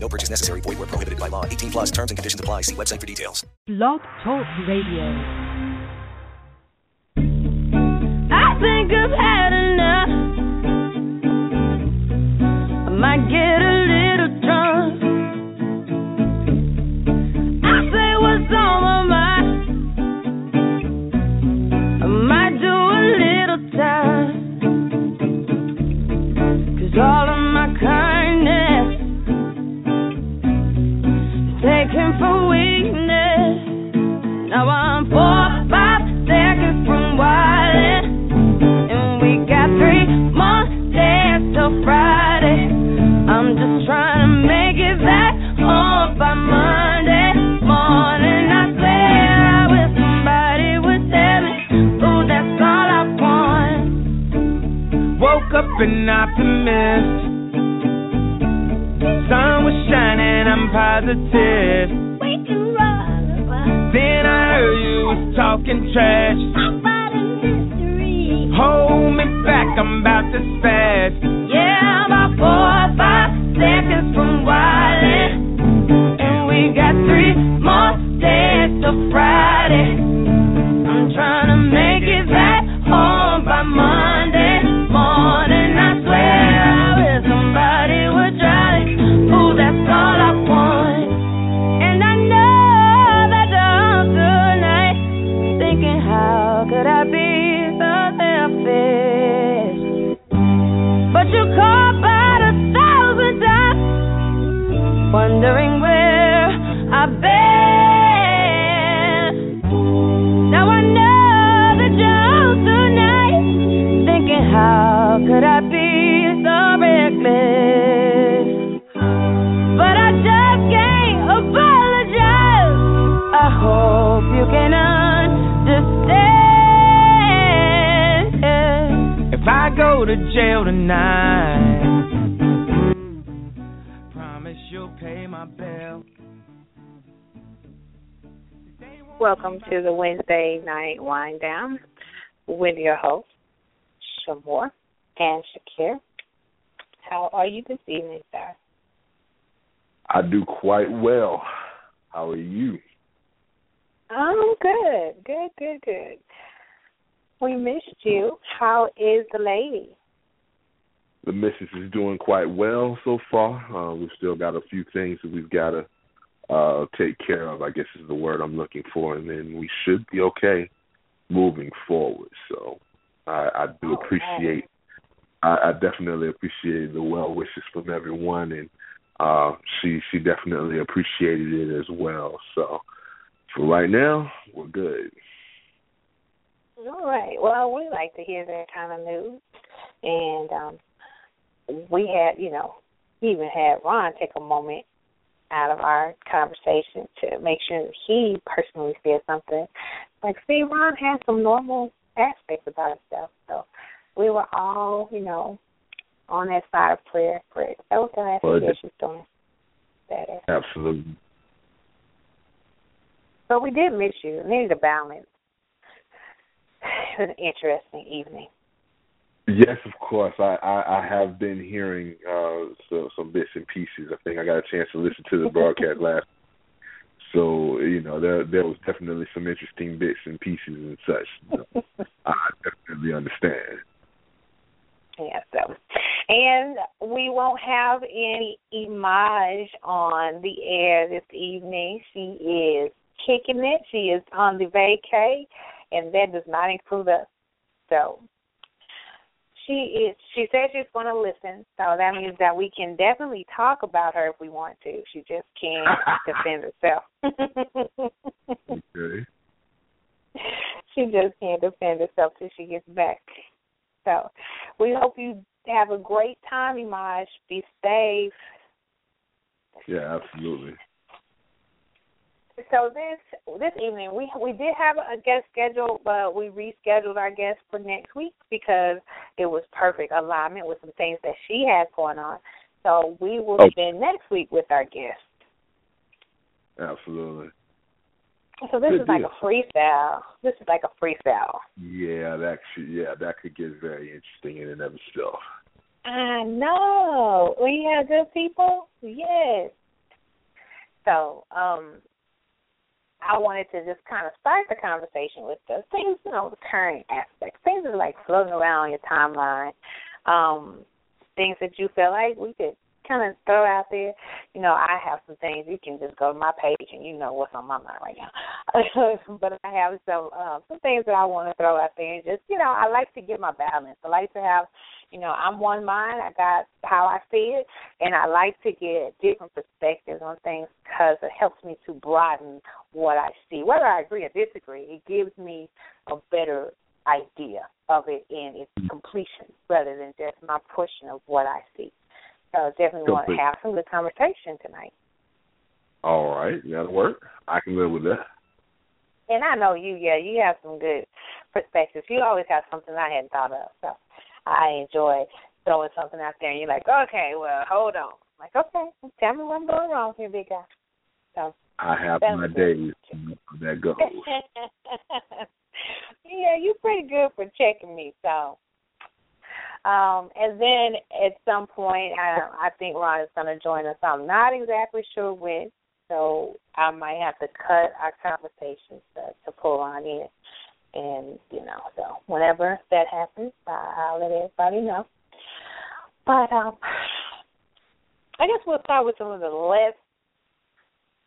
No purchase necessary. Void where prohibited by law. 18 plus terms and conditions apply. See website for details. Blog Talk Radio. I think I've had enough. I might get a little drunk. I say what's on my mind. I might do a little time. Cause all up an optimist. Sun was shining, I'm positive. We can run, but Then I heard you was talking trash. I'm fighting mystery. Hold me back, I'm about to spaz. Yeah, I'm about four or five seconds from wildin'. And we got three more days till Friday. I'm trying to make it back home by Monday jail tonight, mm. promise you'll pay my bill. Welcome to the Wednesday night Wine Down with your hosts, Sh'Moore and Shakir. How are you this evening, sir? I do quite well. How are you? I'm good, good, good, good. We missed you. How is the lady? The missus is doing quite well so far. Uh, we've still got a few things that we've got to uh, take care of. I guess is the word I'm looking for, and then we should be okay moving forward. So I, I do appreciate. I, I definitely appreciate the well wishes from everyone, and uh, she she definitely appreciated it as well. So for right now, we're good. All right. Well, we like to hear that kind of news, and um, we had, you know, we even had Ron take a moment out of our conversation to make sure that he personally said something. Like, see, Ron has some normal aspects about himself, so we were all, you know, on that side of prayer. prayer. So glad Well, to hear she's doing better. Absolutely. But we did miss you. Needed a balance. It was an interesting evening. Yes, of course. I, I, I have been hearing uh, so, some bits and pieces. I think I got a chance to listen to the broadcast last. So you know there there was definitely some interesting bits and pieces and such. You know, I definitely understand. Yeah, so and we won't have any Image on the air this evening. She is kicking it. She is on the vacay, and that does not include us. So she is. She says she's going to listen. So that means that we can definitely talk about her if we want to. She just can't defend herself. Okay. she just can't defend herself till she gets back. So we hope you have a great time, Image. Be safe. Yeah, absolutely. So this this evening we we did have a guest scheduled, but we rescheduled our guest for next week because it was perfect alignment with some things that she has going on. So we will spend next week with our guest. Absolutely. So this Good is like deal. a freestyle. This is like a freestyle. Yeah, that should, yeah, that could get very interesting in and of itself. I know. We have good people. Yes. So, um, I wanted to just kind of start the conversation with the things, you know, the current aspects, things that are like floating around your timeline, um, things that you feel like we could kind of throw out there. You know, I have some things. You can just go to my page and you know what's on my mind right now. but I have some uh, some things that I want to throw out there. And just you know, I like to get my balance. I like to have, you know, I'm one mind. I got how I see it, and I like to get different perspectives on things because it helps me to broaden what I see. Whether I agree or disagree, it gives me a better idea of it in its completion rather than just my portion of what I see. So definitely want to have some good conversation tonight. All right, that'll work. I can live with that. And I know you, yeah, you have some good perspectives. You always have something I hadn't thought of. So I enjoy throwing something out there and you're like, Okay, well, hold on. I'm like, okay, tell me what I'm doing wrong here, big guy. So I have my days. you know, how That goes. yeah, you're pretty good for checking me. So, um, and then at some point, I, I think Ron is going to join us. I'm not exactly sure when, so I might have to cut our conversations to, to pull on in. And you know, so whenever that happens, I, I'll let everybody know. But um, I guess we'll start with some of the less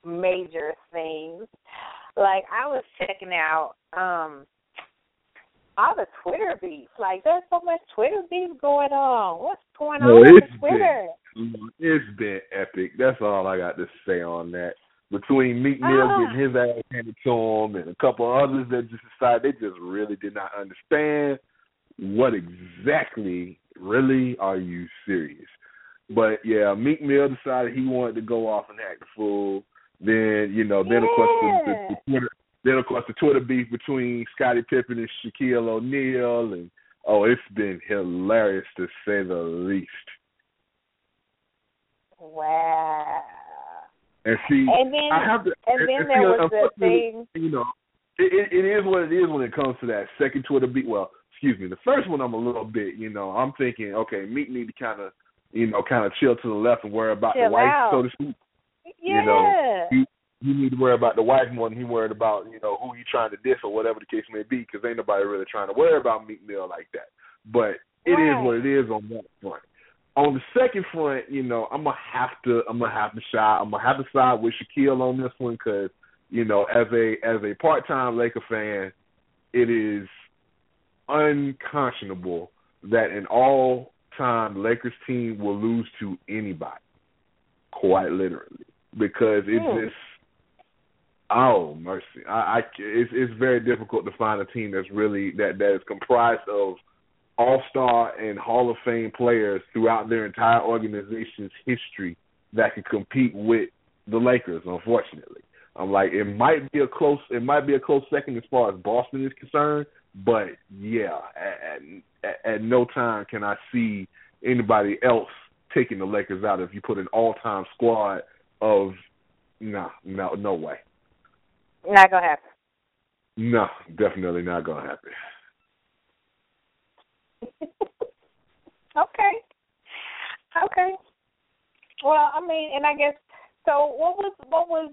major things. Like I was checking out um all the Twitter beef. Like there's so much Twitter beef going on. What's going on with Twitter? It's been epic. That's all I got to say on that. Between Meek Mill Ah. getting his ass handed to him and a couple others that just decided they just really did not understand what exactly really are you serious. But yeah, Meek Mill decided he wanted to go off and act a fool. Then, you know, then of course the, the, the Twitter then of course the Twitter beef between Scottie Pippen and Shaquille O'Neal and oh, it's been hilarious to say the least. Wow. And see, And then I have to. and then there was the thing You know, it, it, it is what it is when it comes to that second Twitter beat. Well, excuse me, the first one I'm a little bit. You know, I'm thinking, okay, Meek need to kind of, you know, kind of chill to the left and worry about Chill the wife, out. so to speak. Yeah. You know, he he need to worry about the wife more than he worried about, you know, who he trying to diss or whatever the case may be, because ain't nobody really trying to worry about Meek Mill like that. But it is Right. what it is on that front. On the second front, you know, I'm gonna have to, I'm gonna have to shy, I'm gonna have to side with Shaquille on this one because, you know, as a as a part time Laker fan, it is unconscionable that an all time Lakers team will lose to anybody. Quite literally. Because it Hmm. just oh mercy. I, I it's it's very difficult to find a team that's really that that is comprised of all star and Hall of Fame players throughout their entire organization's history that can compete with the Lakers, unfortunately. I'm like it might be a close it might be a close second as far as Boston is concerned, but yeah, at, at, at no time can I see anybody else taking the Lakers out if you put an all time squad of no, no, no way. Not gonna happen. No, definitely not gonna happen. okay. Okay. Well, I mean, and I guess so. What was what was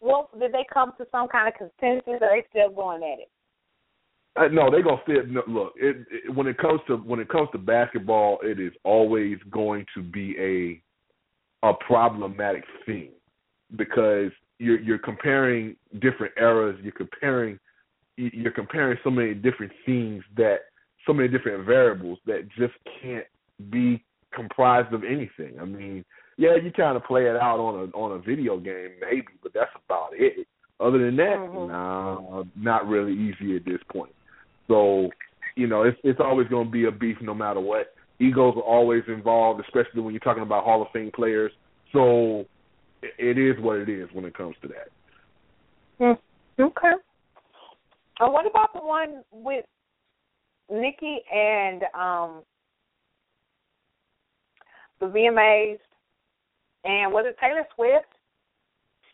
what did they come to some kind of consensus? Or are they still going at it? Uh, no, they gonna still No, look, it, it, when it comes to when it comes to basketball, it is always going to be a a problematic thing because you're you're comparing different eras. You're comparing you're comparing so many different things that so many different variables that just can't be comprised of anything. I mean, yeah, you kind of play it out on a on a video game maybe, but that's about it. Other than that, Mhm. nah, not really easy at this point. So, you know, it's it's always going to be a beef no matter what. Egos are always involved, especially when you're talking about Hall of Fame players. So, it- is what it is when it comes to that. Okay. And what about the one with Nikki and um the VMAs and was it Taylor Swift?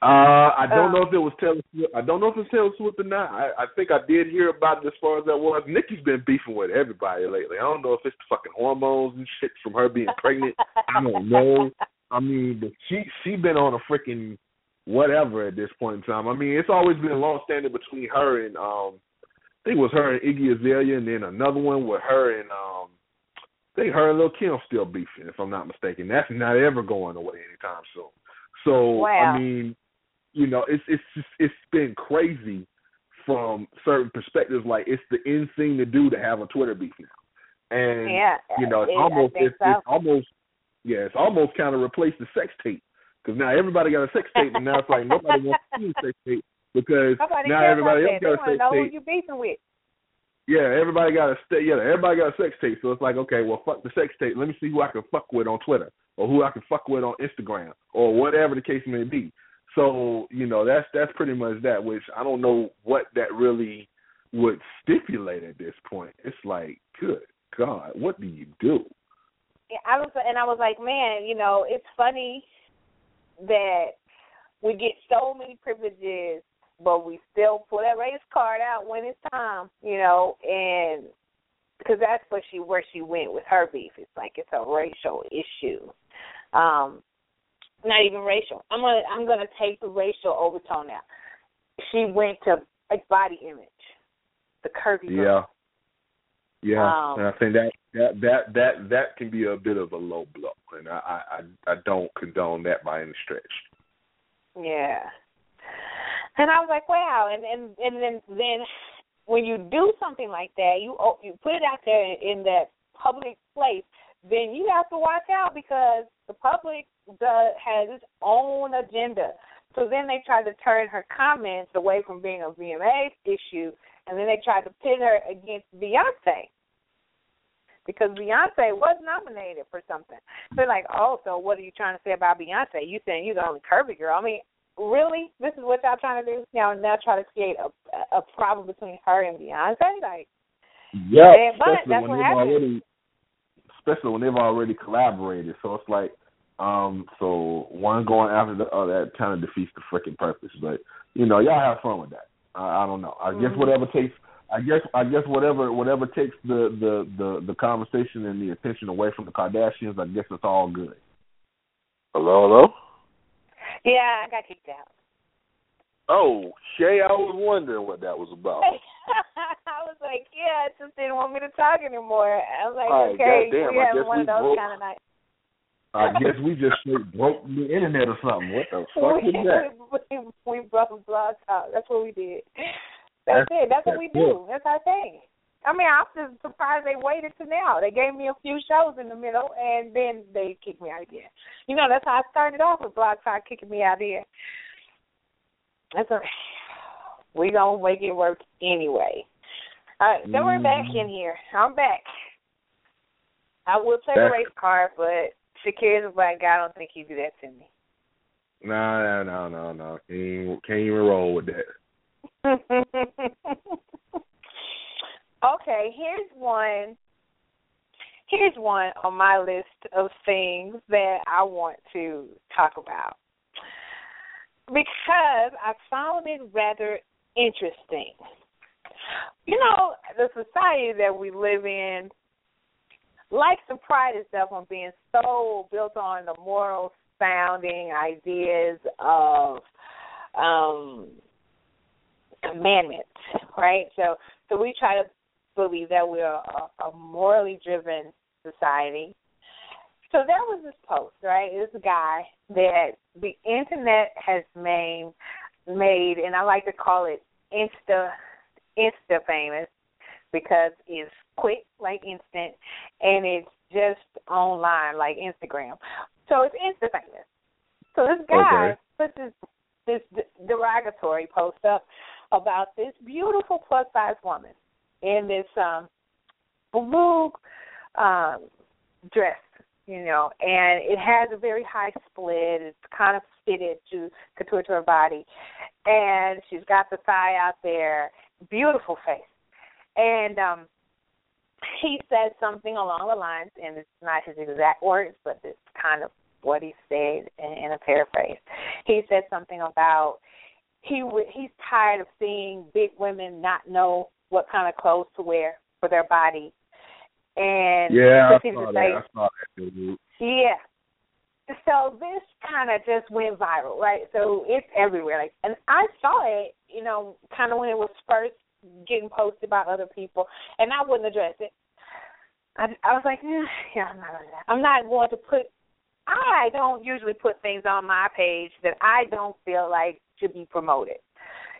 Uh, I don't Uh. know if it was Taylor. Swift. I don't know if it's Taylor Swift or not. I, I think I did hear about it as far as that was. Nikki's been beefing with everybody lately. I don't know if it's the fucking hormones and shit from her being pregnant. I don't know. I mean, she she been on a freaking whatever at this point in time. I mean, it's always been long standing between her and um, I think it was her and Iggy Azalea, and then another one with her and um, I think her and Lil Kim still beefing, if I'm not mistaken. That's not ever going away anytime soon. So Wow. I mean, you know, it's it's just it's been crazy from certain perspectives. Like it's the end thing to do to have a Twitter beef now, and yeah, you know, it's it- almost it's, so. it's almost yeah, it's almost kind of replaced the sex tape because now everybody got a sex tape, and now it's like nobody wants to see a sex tape because Nobody now everybody else got a sex know who tape. you beefing with. Yeah, everybody got a st- yeah, everybody got a sex tape. So it's like, okay, well, fuck the sex tape. Let me see who I can fuck with on Twitter or who I can fuck with on Instagram or whatever the case may be. So you know, that's that's pretty much that. Which I don't know what that really would stipulate at this point. It's like, good God, what do you do? I was, and I was like, man, you know, it's funny that we get so many privileges, but we still pull that race card out when it's time, you know, and because that's where she where she went with her beef. It's like it's a racial issue, um, not even racial. I'm gonna I'm gonna take the racial overtone out. She went to like body image, the curvy Yeah. girl. Yeah, Um, and I think that that that that that can be a bit of a low blow, and I I I don't condone that by any stretch. Yeah. And I was like, wow. And and and then then when you do something like that, you oh, you put it out there in that public place, then you have to watch out because the public does, has its own agenda. So then they try to turn her comments away from being a VMA issue, and then they tried to pit her against Beyonce because Beyonce was nominated for something. They're like, oh, so what are you trying to say about Beyonce? You saying you're the only curvy girl? I mean, really? This is what y'all trying to do now? Now try to create a a problem between her and Beyonce? Like, Yeah, especially that's when what they've happens. already, especially when they've already collaborated. So it's like, um, so one going after the other that kind of defeats the freaking purpose. But you know, y'all have fun with that. I, I don't know. I guess Mhm. whatever takes. I guess I guess whatever whatever takes the, the the the conversation and the attention away from the Kardashians. I guess it's all good. Hello, hello. yeah, I got kicked out. Oh, Shay, I was wondering what that was about. I was like, yeah, it just didn't want me to talk anymore. I was like, All right, okay, goddamn, we I have guess one we of those broke- kind of nights. I guess we just straight broke the internet or something. What the fuck we, is that? we, we broke blog talk. That's what we did. That's, That's- it. That's, what that's we do. That's our thing. I mean, I'm just surprised they waited to now. They gave me a few shows in the middle, and then they kicked me out again. You know, that's how I started off with Blog Talk kicking me out here. That's a, we gonna make it work anyway. All right, then we're back mm-hmm. in here. I'm back. I would play the race card, but Shakir's a black guy. I don't think he'd do that to me. No, no, no, no, no. Can't can't even roll with that. okay, here's one. Here's one on my list of things that I want to talk about because I found it rather interesting. You know, the society that we live in likes to pride itself on being so built on the moral sounding ideas of um commandments, right? So so we try to believe that we're a, a morally driven society. So there was this post, right? This guy that the internet has made made and I like to call it insta insta famous because it's quick like instant and it's just online like Instagram. So it's instant famous. So this guy Okay. puts this this derogatory post up about this beautiful plus size woman in this um blue um dress, you know, and it has a very high split. It's kind of fitted to contour to her body. And she's got the thigh out there beautiful face. And um he said something along the lines, and it's not his exact words, but it's kind of what he said in, in a paraphrase. He said something about he w- he's tired of seeing big women not know what kind of clothes to wear for their body, and yeah, I saw say, I saw that. dude. yeah. So this kind of just went viral, right? So it's everywhere. Like, and I saw it, you know, kind of when it was first getting posted by other people, and I wouldn't address it. I, I was like, eh, yeah, I'm not. I'm not going to put. I don't usually put things on my page that I don't feel like should be promoted.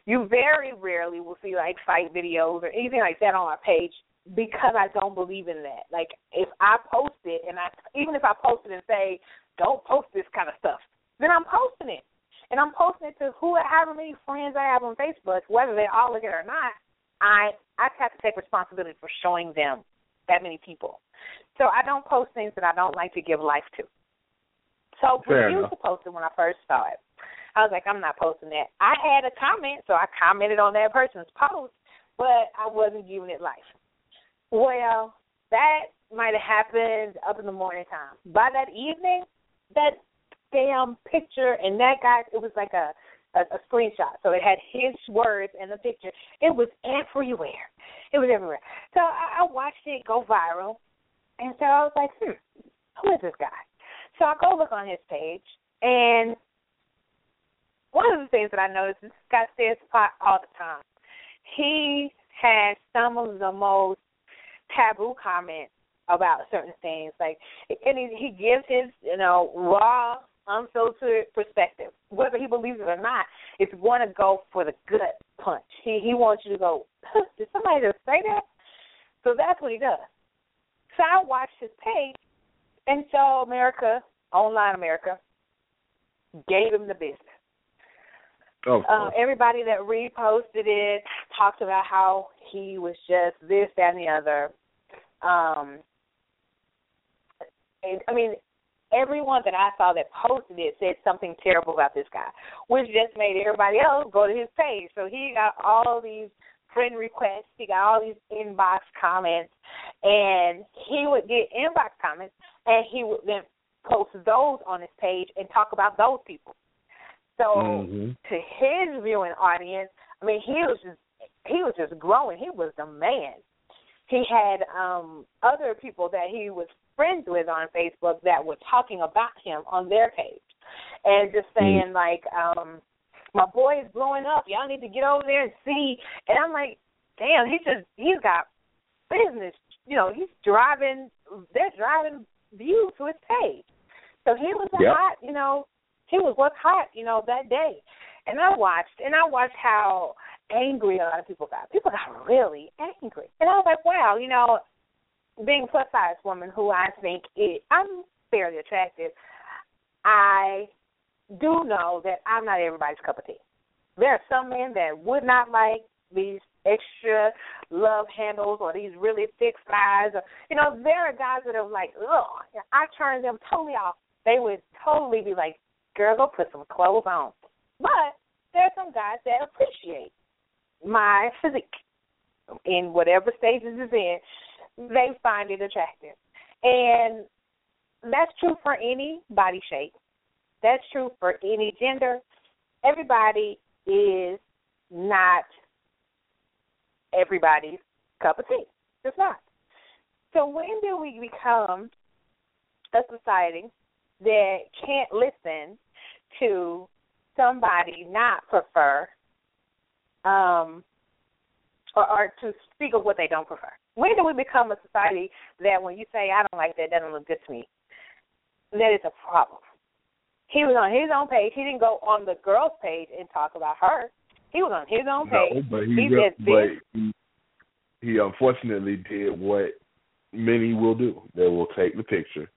You very rarely will see like fight videos or anything like that on my page because I don't believe in that. Like if I post it and I even if I post it and say don't post this kind of stuff, then I'm posting it. And I'm posting it to who however many friends I have on Facebook, whether they all look at it or not, I I have to take responsibility for showing them that many people. So I don't post things that I don't like to give life to. So Fair when you enough. to post it when I first saw it, I was like, I'm not posting that. I had a comment, so I commented on that person's post, but I wasn't giving it life. Well, that might have happened up in the morning time. By that evening, that damn picture and that guy, it was like a a, a screenshot. So it had his words and the picture. It was everywhere. It was everywhere. So I, I watched it go viral, and so I was like, hmm, who is this guy? So I go look on his page, and one of the things that I noticed, this guy says all the time. He has some of the most taboo comments about certain things, like, and he, he gives his, you know, raw, unfiltered perspective. Whether he believes it or not, it's going to go for the gut punch. He he wants you to go, did somebody just say that? So that's what he does. So I watched his page, and so America, online America, gave him the business. Oh, Uh, everybody that reposted it talked about how he was just this, that, and the other. Um, and, I mean, everyone that I saw that posted it said something terrible about this guy, which just made everybody else go to his page. So he got all these friend requests, he got all these inbox comments, and he would get inbox comments, and he would then post those on his page and talk about those people. So Mhm. to his viewing audience, I mean, he was just he was just growing. He was the man. He had um other people that he was friends with on Facebook that were talking about him on their page and just saying like, um, my boy is blowing up. Y'all need to get over there and see. And I'm like, damn, he just he's got business. You know, he's driving. They're driving views to his page. So he was Yep. hot. You know, he was what's hot. You know, that day. And I watched, and I watched how angry a lot of people got. People got really angry, and I was like, wow, you know, being plus size woman who I think is, I'm fairly attractive, I do know that I'm not everybody's cup of tea. There are some men that would not like these extra love handles or these really thick thighs or you know, there are guys that are like, ugh I turn them totally off. They would totally be like, Girl, go put some clothes on. But there are some guys that appreciate my physique in whatever stages it's in. They find it attractive. And that's true for any body shape. That's true for any gender. Everybody is not everybody's cup of tea. It's not. So when do we become a society that can't listen to somebody not prefer um or, or to speak of what they don't prefer? When do we become a society that when you say I don't like that, that doesn't look good to me, that is a problem? He was on his own page. He didn't go on the girl's page and talk about her. He was on his own No, page. but he, he did but he, he unfortunately did what many will do. They will take the picture,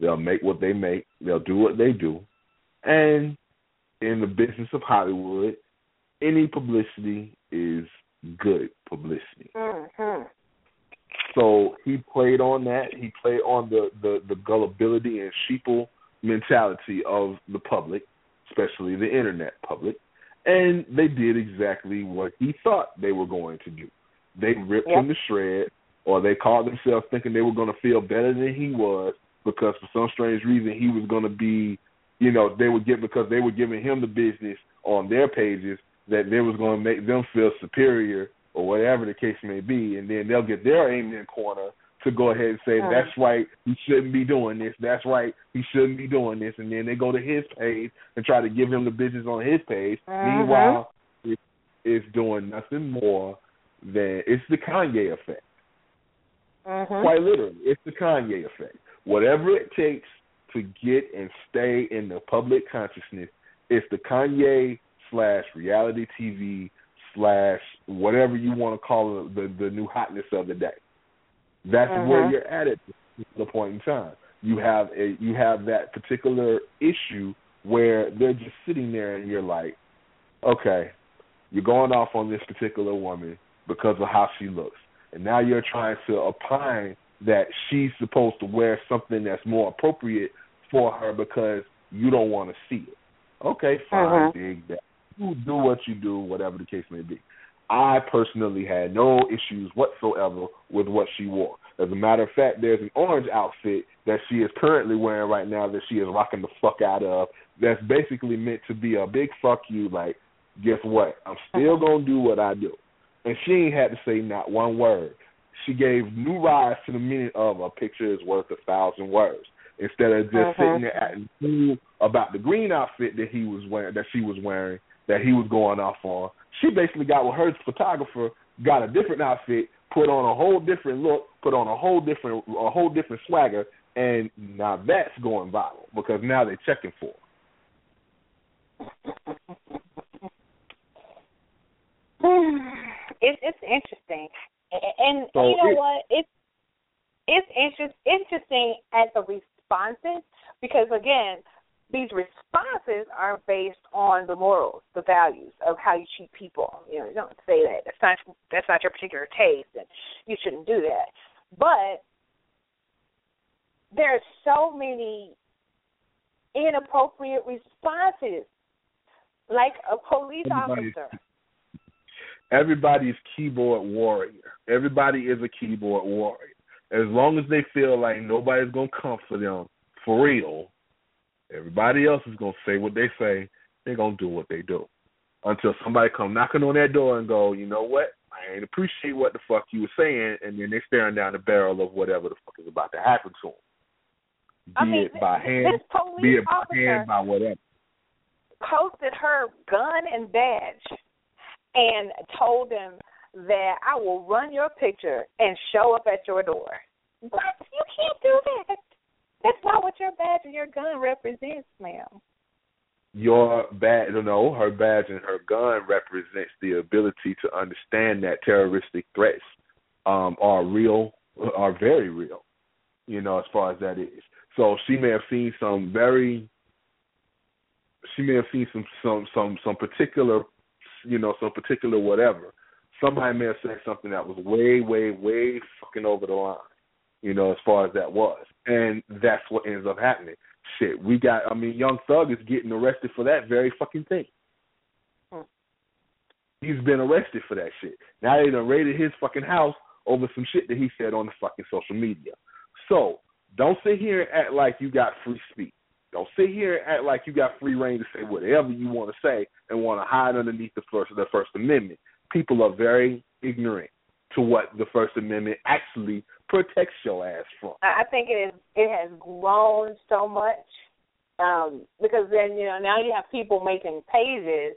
they'll make what they make, they'll do what they do, and in the business of Hollywood, any publicity is good publicity. hmm So he played on that. He played on the the, the gullibility and sheeple mentality of the public, especially the internet public, And they did exactly what he thought they were going to do. They ripped Yep. him to shreds, or they called themselves thinking they were going to feel better than he was because for some strange reason he was going to be, you know, they would get because they were giving him the business on their pages that they was going to make them feel superior or whatever the case may be, and then they'll get their aim in corner to go ahead and say Mhm. that's right, he shouldn't be doing this. That's right, he shouldn't be doing this, and then they go to his page and try to give him the business on his page. Mhm. Meanwhile, it, it's doing nothing more than it's the Kanye effect. Mhm. Quite literally, it's the Kanye effect. Whatever it takes to get and stay in the public consciousness, it's the Kanye slash reality TV slash whatever you want to call it, the the new hotness of the day. That's where Mhm. you're at at the point in time. You have a you have that particular issue where they're just sitting there and you're like, okay, you're going off on this particular woman because of how she looks, and now you're trying to opine that she's supposed to wear something that's more appropriate for her because you don't want to see it. Okay, fine, Mhm. dig that. You do what you do, whatever the case may be. I personally had no issues whatsoever with what she wore. As a matter of fact, there's an orange outfit that she is currently wearing right now that she is rocking the fuck out of. That's basically meant to be a big fuck you. Like, guess what? I'm still gonna do what I do. And she ain't had to say not one word. She gave new rise to the meaning of a picture is worth a thousand words. Instead of just Mhm. sitting there acting cool about the green outfit that he was wearing, that she was wearing, that he was going off on, she basically got with her photographer, got a different outfit, put on a whole different look, put on a whole different a whole different swagger, and now that's going viral because now they're checking for. It's it's interesting, and So you know it- what? It's it's interest, interesting as a responses because again, these responses are based on the morals, the values of how you treat people. You know, you don't say that that's not that's not your particular taste, and you shouldn't do that. But there are so many inappropriate responses, like a police Everybody's- officer. Everybody's keyboard warrior. Everybody is a keyboard warrior. As long as they feel like nobody's gonna come for them for real, everybody else is gonna say what they say. They're gonna do what they do until somebody come knocking on their door and go, you know what? I ain't appreciate what the fuck you were saying, and then they're staring down the barrel of whatever the fuck is about to happen to them. Be I mean, it by hand, be it by hand, by whatever. posted her gun and badge and told them that I will run your picture and show up at your door. What? You can't do that. That's not what your badge and your gun represents, ma'am. your badge, know, her badge and her gun represents the ability to understand that terroristic threats um, are real, are very real. You know, as far as that is. So she may have seen some very, she may have seen some some some some particular, you know, some particular whatever. Somebody may have said something that was way, way, way fucking over the line. You know, as far as that was, and that's what ends up happening shit, we got. I mean, Young Thug is getting arrested for that very fucking thing. Hmm. He's been arrested for that shit. Now they done raided his fucking house over some shit that he said on the fucking social media. So don't sit here and act like you got free speech. Don't sit here and act like you got free rein to say whatever you want to say and want to hide underneath the first the First Amendment. People are very ignorant to what the First Amendment actually protects your ass from. I think it is it has grown so much um, because then you know now you have people making pages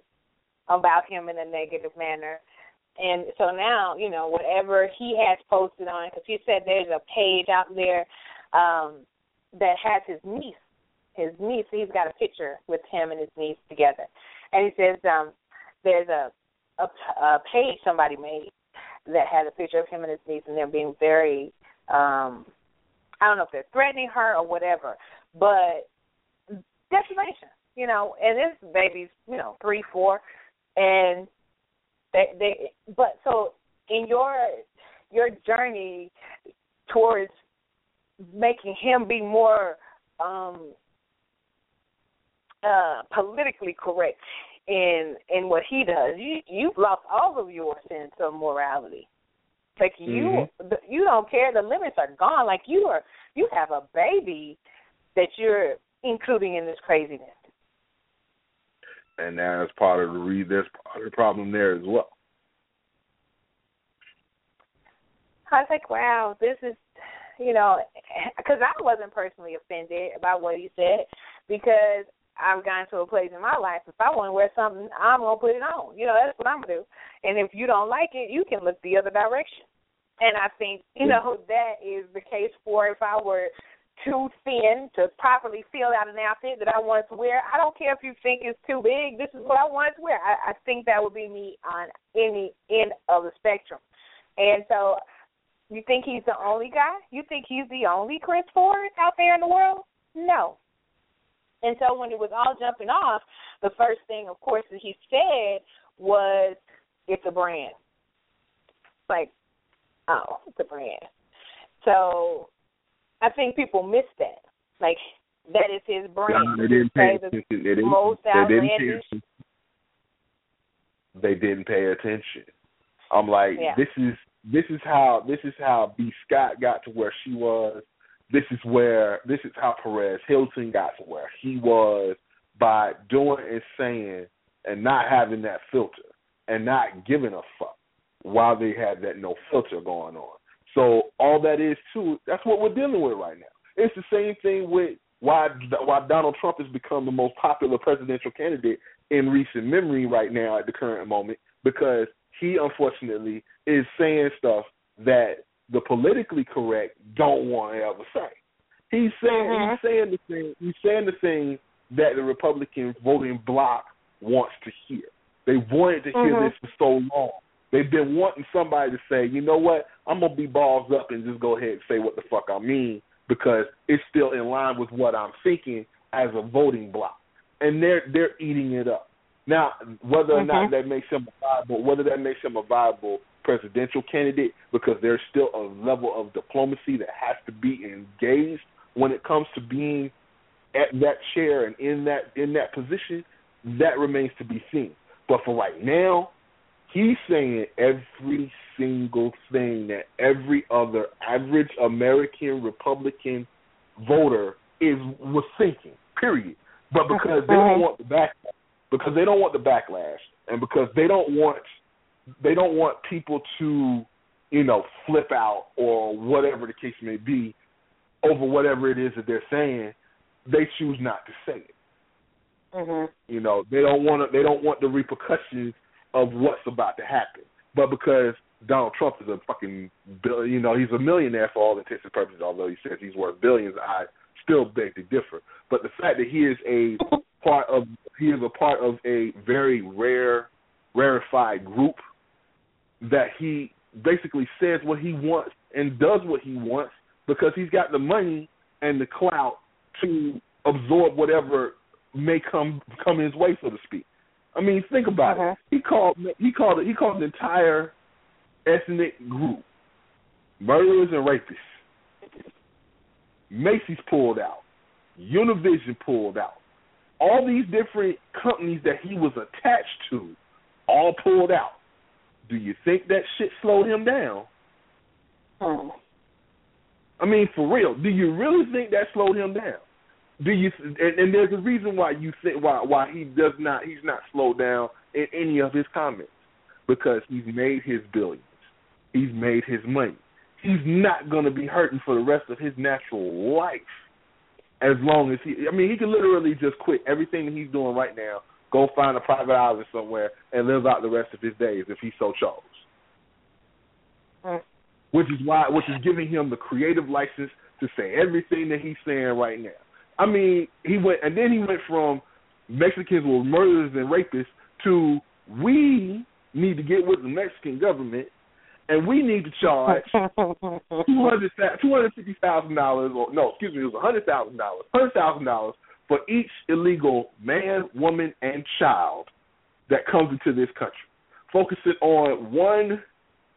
about him in a negative manner, and so now you know whatever he has posted on because he said there's a page out there um, that has his niece, his niece. He's got a picture with him and his niece together, and he says um, there's a, a a page somebody made that had a picture of him and his niece, and they're being very um I don't know if they're threatening her or whatever, but defamation, you know, and this baby's, you know, three, four, and they they but so in your your journey towards making him be more um uh politically correct, in in what he does. You you've lost all of your sense of morality. Like you Mhm. the, you don't care. The limits are gone. Like you are you have a baby that you're including in this craziness. and that's part of the re- there's part of the problem there as well. I was like, wow, this is, you know, because I wasn't personally offended about what he said because I've gotten to a place in my life. If I want to wear something, I'm gonna put it on. You know, that's what I'm gonna do. And if you don't like it, you can look the other direction. And I think, you mm. know, that is the case for if I were too thin to properly fill out an outfit that I wanted to wear. I don't care if you think it's too big. This is what I wanted to wear. I, I think that would be me on any end of the spectrum. And so, you think he's the only guy? You think he's the only Chris Ford out there in the world? No. And so when it was all jumping off, the first thing, of course, that he said was, "It's a brand." Like, oh, it's a brand. So I think people miss that. Like that is his brand. They didn't pay attention. They didn't, they didn't pay attention. They didn't pay attention. I'm like, Yeah. this is this is how this is how B Scott got to where she was. This is where this is how Perez Hilton got to where he was by doing and saying and not having that filter and not giving a fuck while they had that no filter going on. So all that is too, that's what we're dealing with right now. It's the same thing with why why Donald Trump has become the most popular presidential candidate in recent memory right now at the current moment because he unfortunately is saying stuff that the politically correct don't want to ever say. He's saying Mhm. he's saying the thing he's saying the thing that the Republican voting bloc wants to hear. They wanted to hear this for so long. They've been wanting somebody to say, you know what, I'm gonna be balls up and just go ahead and say what the fuck I mean because it's still in line with what I'm thinking as a voting bloc. And they're they're eating it up. Now, whether or not Mhm. that makes him a viable whether that makes him a viable presidential candidate because there's still a level of diplomacy that has to be engaged when it comes to being at that chair and in that in that position, that remains to be seen. But for right now, he's saying every single thing that every other average American Republican voter is was thinking. Period. But because they don't want the back because they don't want the backlash and because they don't want they don't want people to, you know, flip out or whatever the case may be over whatever it is that they're saying, they choose not to say it. Mhm. You know, they don't want to. They don't want the repercussions of what's about to happen. But because Donald Trump is a fucking, you know, he's a millionaire for all intents and purposes. Although he says he's worth billions, I still beg to differ. But the fact that he is a part of, he is a part of a very rare, rarefied group that he basically says what he wants and does what he wants because he's got the money and the clout to absorb whatever may come come his way, so to speak. I mean, think about Uh-huh. it. He called he called it he called an entire ethnic group murderers and rapists. Macy's pulled out. Univision pulled out. All these different companies that he was attached to all pulled out. Do you think that shit slowed him down? Hmm. I mean, for real, do you really think that slowed him down? Do you? And, and there's a reason why you think why why he does not he's not slowed down in any of his comments because he's made his billions, he's made his money. He's not going to be hurting for the rest of his natural life as long as he. I mean, he can literally just quit everything that he's doing right now, go find a private island somewhere, and live out the rest of his days if he so chose Hmm. which is why which is giving him the creative license to say everything that he's saying right now. I mean, he went and then he went from Mexicans were murderers and rapists to we need to get with the Mexican government and we need to charge two hundred two hundred fifty thousand dollars or no, excuse me, it was a hundred thousand dollars. Hundred thousand dollars for each illegal man, woman, and child that comes into this country. Focusing on one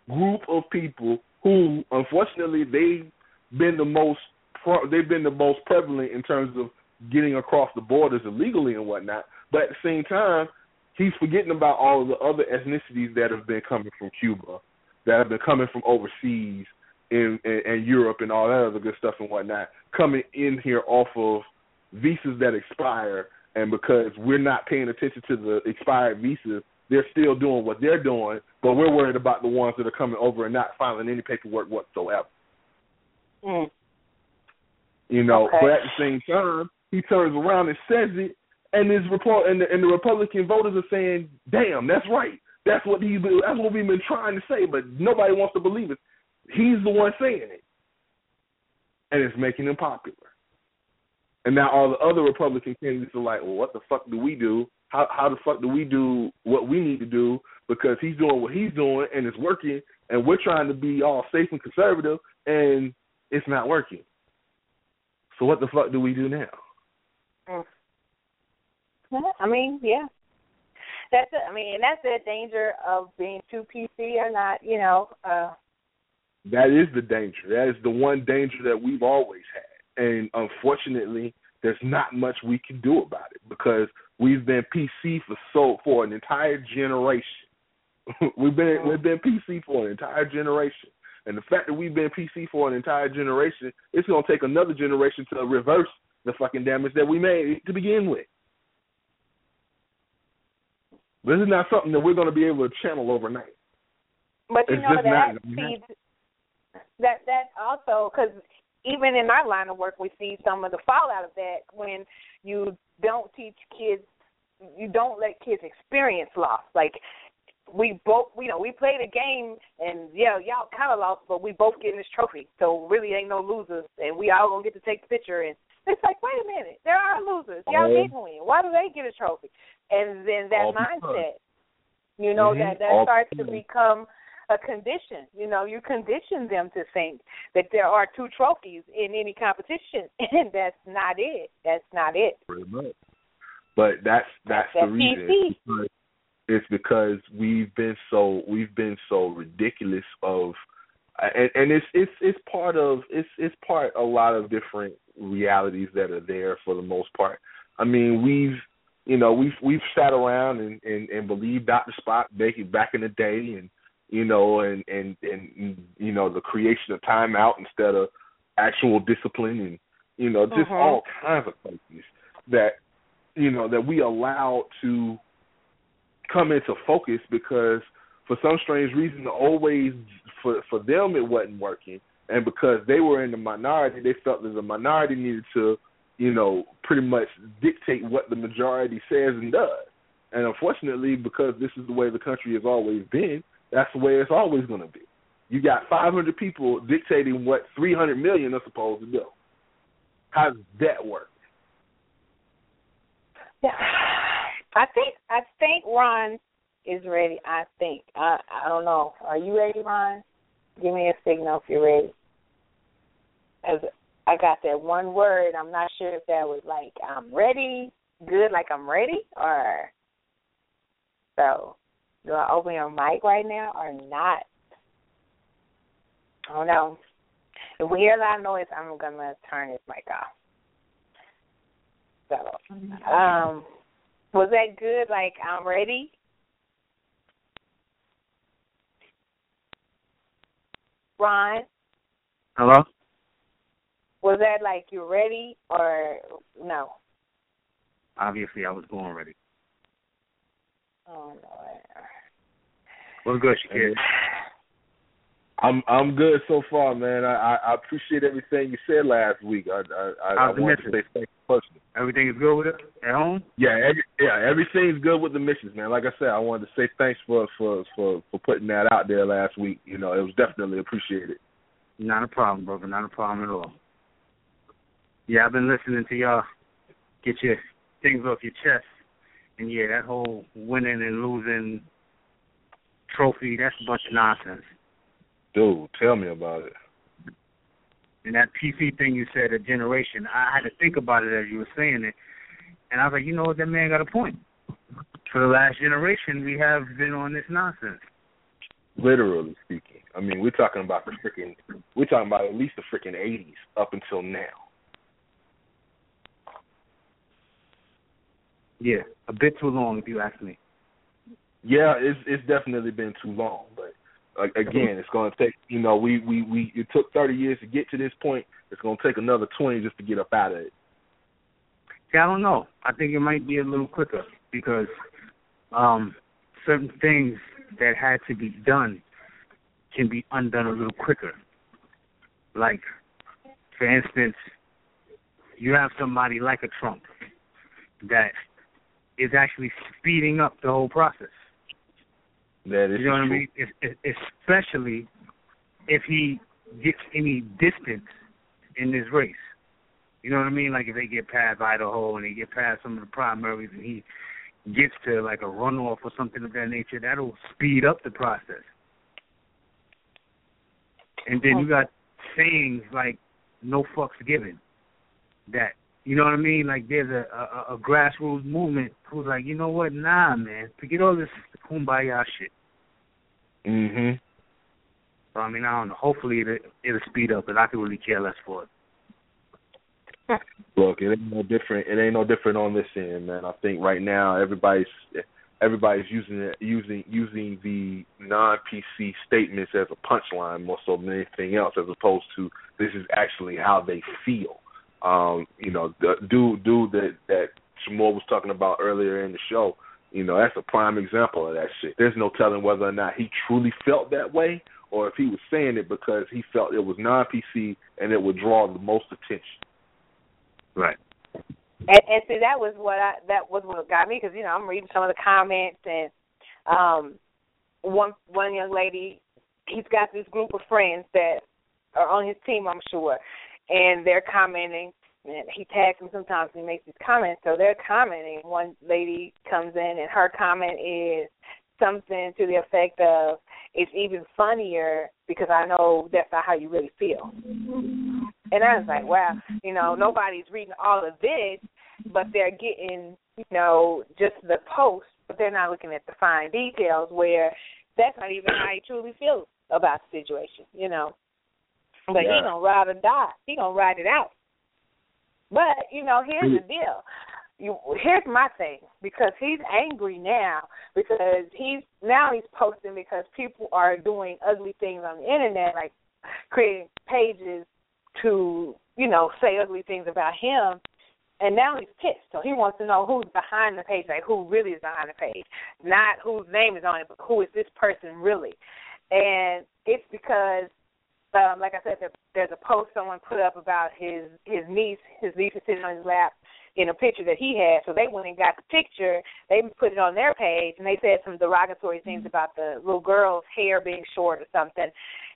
group of people who unfortunately they've been the most pro- they've been the most prevalent in terms of getting across the borders illegally and whatnot. But at the same time, he's forgetting about all of the other ethnicities that have been coming from Cuba, that have been coming from overseas in, in Europe and all that other good stuff and whatnot, coming in here off of visas that expire, and because we're not paying attention to the expired visas, they're still doing what they're doing, but we're worried about the ones that are coming over and not filing any paperwork whatsoever. Mm. You know, Okay. but at the same time, he turns around and says it, and his report and the, and the Republican voters are saying, "Damn, that's right. That's what he's that's what we've been trying to say, but nobody wants to believe it. He's the one saying it, and it's making him popular. And now all the other Republican candidates are like, "Well, what the fuck do we do? How how the fuck do we do what we need to do? Because he's doing what he's doing, and it's working, and we're trying to be all safe and conservative, and it's not working." So what the fuck do we do now? Mm. I mean, yeah. That's it. I mean, and that's the danger of being too PC or not. You know, uh, That is the danger. That is the one danger that we've always had. And unfortunately, there's not much we can do about it because we've been PC for so for an entire generation. we've been we've been PC for an entire generation. And the fact that we've been PC for an entire generation, it's gonna take another generation to reverse the fucking damage that we made to begin with. This is not something that we're gonna be able to channel overnight. but you It's know that feeds that that also because even in our line of work, we see some of the fallout of that when you don't teach kids, you don't let kids experience loss. Like we both, you know, we played a game and yeah, y'all kind of lost, but we both getting this trophy, so really ain't no losers, and we all gonna get to take the picture. And it's like, wait a minute, there are losers. Y'all Oh. didn't win. Why do they get a trophy? And then that All because- mindset, you know, Mhm. that that All starts to become a condition. You know, you condition them to think that there are two trophies in any competition, and that's not it. That's not it. pretty much. But that's that's That's the reason. PC. It's because- we've been so we've been so ridiculous of, and, and it's it's it's part of it's it's part a lot of different realities that are there for the most part. I mean, we've you know we've we've sat around and and, and believed Dr. Spock back back in the day, and you know, and and and you know the creation of timeout instead of actual discipline, and you know just Mhm. all kinds of things that you know that we allowed to come into focus because for some strange reason old for for them it wasn't working and because they were in the minority they felt that the minority needed to you know pretty much dictate what the majority says and does and unfortunately because this is the way the country has always been that's the way it's always going to be you got 500 people dictating what 300 million are supposed to do how does that work Yeah. I think I think Ron is ready. I think. I I don't know. Are you ready, Ron? Give me a signal if you're ready. As I got that one word, I'm not sure if that was like I'm ready, good, like I'm ready, or so. Do I open your mic right now or not? I don't know. If we hear a lot of noise, I'm gonna turn his mic off. So, um, was that good? Like I'm ready. Ron, Hello? was that like you're ready or no? Obviously, I was born ready. Oh Lord. What's good, Shakir? I'm I'm good so far, man. I, I, I appreciate everything you said last week. I I, I, I How's the wanted to say thank you personally. Everything is good with it at home? Yeah, every, yeah, everything's good with the missions, man. Like I said, I wanted to say thanks for for for for putting that out there last week. You know, it was definitely appreciated. Not a problem, brother. Not a problem at all. Yeah, I've been listening to y'all get your things off your chest. And yeah, that whole winning and losing trophy, that's a bunch of nonsense. Dude, tell me about it. And that PC thing you said, a generation, I had to think about it as you were saying it. And I was like, you know what, that man got a point. For the last generation, we have been on this nonsense. Literally speaking, I mean, we're talking about the freaking, we're talking about at least the freaking '80s up until now. Yeah, a bit too long if you ask me. yeah, it's it's definitely been too long, but like, again, it's going to take. You know, we we we it took thirty years to get to this point. It's going to take another twenty just to get up out of it. Yeah, I don't know. I think it might be a little quicker because um certain things that had to be done can be undone a little quicker. Like, for instance, you have somebody like a Trump that is actually speeding up the whole process. That is You know what I mean? Es- es- Especially if he gets any distance in this race. You know what I mean? Like if they get past Idaho and they get past some of the primaries and he gets to like a runoff or something of that nature, that'll speed up the process. And then you got sayings like "no fucks given." That you know what I mean? Like there's a a, a grassroots movement who's like, you know what? Nah, man, forget all this kumbaya shit. Mhm. So I mean, I don't know. Hopefully it it'll speed up, but I could really care less for it. Look, it ain't no different. It ain't no different on this end, man. I think right now everybody's everybody's using it, using using the non PC statements as a punchline more so than anything else, as opposed to this is actually how they feel. Um, you know, the dude dude that that Sh'Moore was talking about earlier in the show. You know, that's a prime example of that shit. There's no telling whether or not he truly felt that way, or if he was saying it because he felt it was non PC and it would draw the most attention. Right. And, and see, that was what I that was what got me because you know I'm reading some of the comments and um one one young lady he's got this group of friends that are on his team I'm sure and they're commenting and he tags them sometimes and he makes these comments so they're commenting one lady comes in and her comment is something to the effect of it's even funnier because I know that's not how you really feel. And I was like, wow, you know, nobody's reading all of this, but they're getting, you know, just the post, but they're not looking at the fine details where that's not even how he truly feel about the situation, you know. But Yeah. he gonna ride or die. He gonna ride it out. But you know, here's the mm. deal. You here's my thing because he's angry now because he's now he's posting because people are doing ugly things on the internet, like creating pages to you know say ugly things about him. And now he's pissed, so he wants to know who's behind the page, like who really is behind the page, not whose name is on it, but who is this person really. And it's because um, like I said, there, there's a post someone put up about his his niece. His niece is sitting on his lap in a picture that he had. So they went and got the picture. They put it on their page, and they said some derogatory things about the little girl's hair being short or something.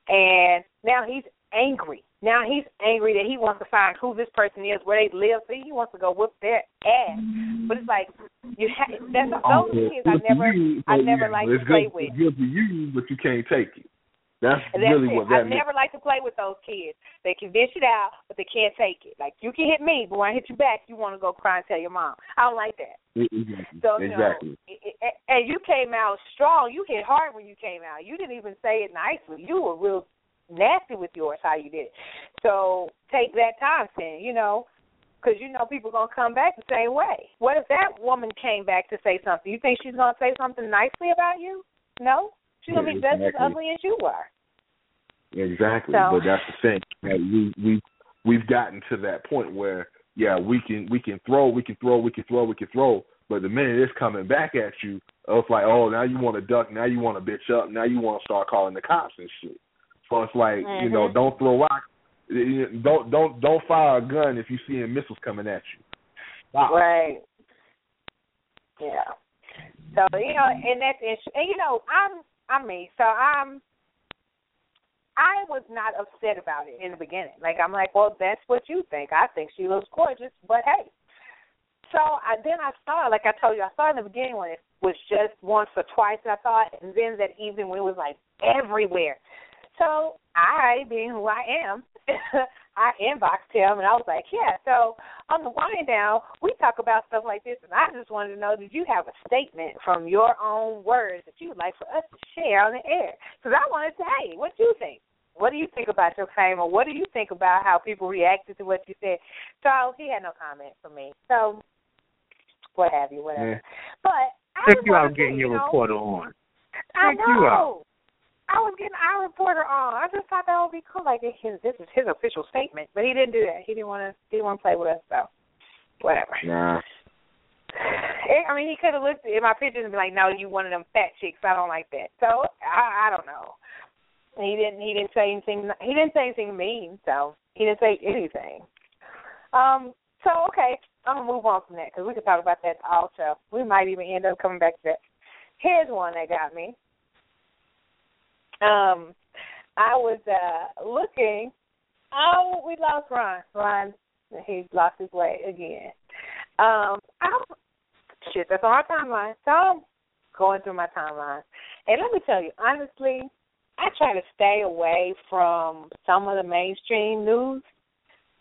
And now he's angry. Now he's angry that he wants to find who this person is, where they live. So he wants to go whoop their ass. But it's like you have, that's those are kids I never you, I never yeah, liked it's to play good, with. It's good for you, but you can't take it. That's, And that's really it. what I means. never like to play with those kids. They can dish it out, but they can't take it. Like you can hit me, but when I hit you back, you want to go cry and tell your mom. I don't like that. Exactly. So you exactly. know, it, it, and you came out strong. You hit hard when you came out. You didn't even say it nicely. You were real nasty with yours how you did it. So take that time, then you know, because you know people gonna come back the same way. What if that woman came back to say something? You think she's gonna say something nicely about you? No, she's gonna be just as ugly as you are. Exactly. So- But that's the thing. That we we we've gotten to that point where yeah, we can we can throw, we can throw, we can throw, we can throw, but the minute it's coming back at you, uh, it's like, oh, now you want to duck, now you want to bitch up, now you want to start calling the cops and shit. So it's like, you know, Mhm. don't throw rocks, eh, eh, don't don't don't fire a gun if you see missiles coming at you. Stop. Right. Yeah. So you know, and that's and you know, I'm I'm me. So I'm I was not upset about it in the beginning. Like I'm like, well, that's what you think. I think she looks gorgeous, but hey. So I then I saw, like I told you, I saw in the beginning when it was just once or twice. and I thought, and then that evening when it was like everywhere. So I, being who I am, I inboxed him and I was like, yeah. So on the Wine Down, we talk about stuff like this, and I just wanted to know, did you have a statement from your own words that you would like for us to share on the air? Because I wanted to, hey, what do you think? What do you think about your fame, or what do you think about how people reacted to what you said? Charles, he had no comment for me. So what have you, whatever. Yeah. But Check was you out getting your know, reporter on. I Check you out. know. I was getting our reporter on. I just thought that would be cool. Like his, this is his official statement, but he didn't do that. He didn't want to. He didn't want to play with us. So whatever. Nah. Eh, I mean, he could have looked at my pictures and be like, "No, you one of them fat chicks. I don't like that." So I, I don't know. He didn't. He didn't say anything. He didn't say anything mean. So he didn't say anything. Um. So okay, I'm gonna move on from that because we could talk about that all show. We might even end up coming back to that. Here's one that got me. Um, I was uh looking. Oh, we lost Ron. Ron, he lost his way again. Um, I'm shit. That's on our timeline. So I'm going through my timeline, and let me tell you honestly, I try to stay away from some of the mainstream news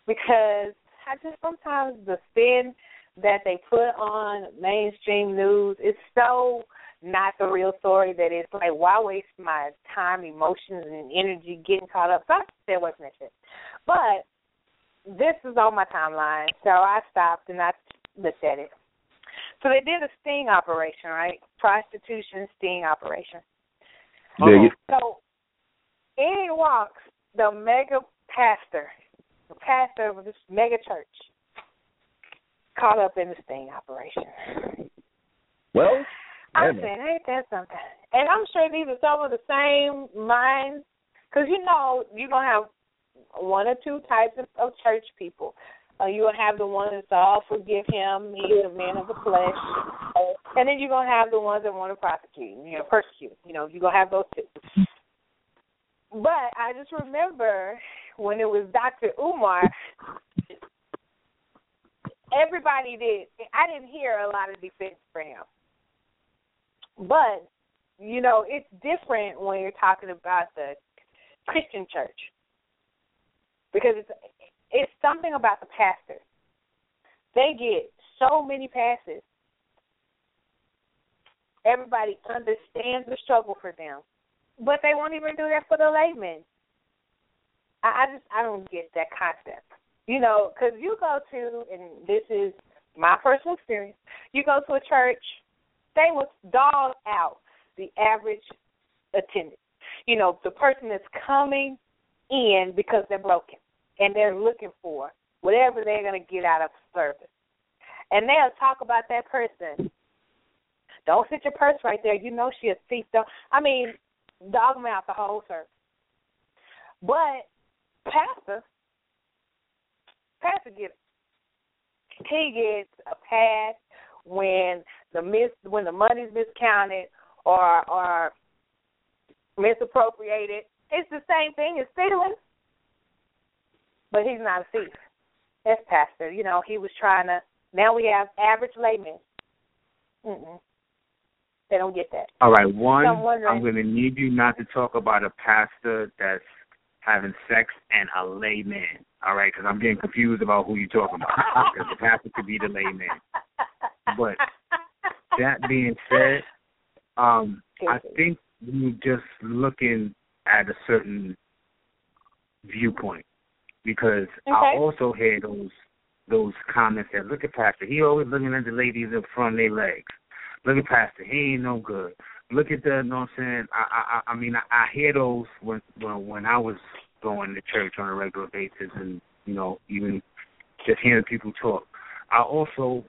because I just sometimes the spin that they put on mainstream news is so not the real story that it's like why waste my time, emotions and energy getting caught up. So I stay away from that shit. But this is on my timeline, so I stopped and I looked at it. So they did a sting operation, right? Prostitution sting operation. So in walks the mega pastor, the pastor of this mega church, caught up in the sting operation. Well, I man. saying, ain't that something? And I'm sure these are some of the same minds, because you know you're gonna have one or two types of, of church people. Uh, you're gonna have the ones that's all forgive him, he's a man of the flesh, and then you're gonna have the ones that want to prosecute, you know, persecute. You know, you're gonna have those two. But I just remember when it was Dr. Umar, everybody did. I didn't hear a lot of defense for him. But, you know, it's different when you're talking about the Christian church. Because it's it's something about the pastors. They get so many passes. Everybody understands the struggle for them. But they won't even do that for the laymen. I, I just I don't get that concept. You know, because you go to, and this is my personal experience. You go to a church, they will dog out the average attendant. You know, the person that's coming in because they're broken and they're looking for whatever they're going to get out of service. And they'll talk about that person. Don't sit your purse right there. You know she a thief. Don't, I mean, dog out the whole service. But pastor, pastor gets he gets a pass when the mis when the money's miscounted or or misappropriated. It's the same thing as stealing, but he's not a thief. That's pastor. You know, he was trying to. Now we have average laymen. Mm-mm. They don't get that. All right, one, So I'm I'm going to need you not to talk about a pastor that's having sex and a layman. All right, because I'm getting confused about who you're talking about. Because the pastor could be the layman. But that being said, um, I think you're just looking at a certain viewpoint because I also hear those those comments that look at Pastor, he always looking at the ladies in front of their legs. Look at Pastor, he ain't no good. Look at the, you know what I'm saying? I I I mean I, I hear those when when when I was going to church on a regular basis and you know even just hearing people talk. I also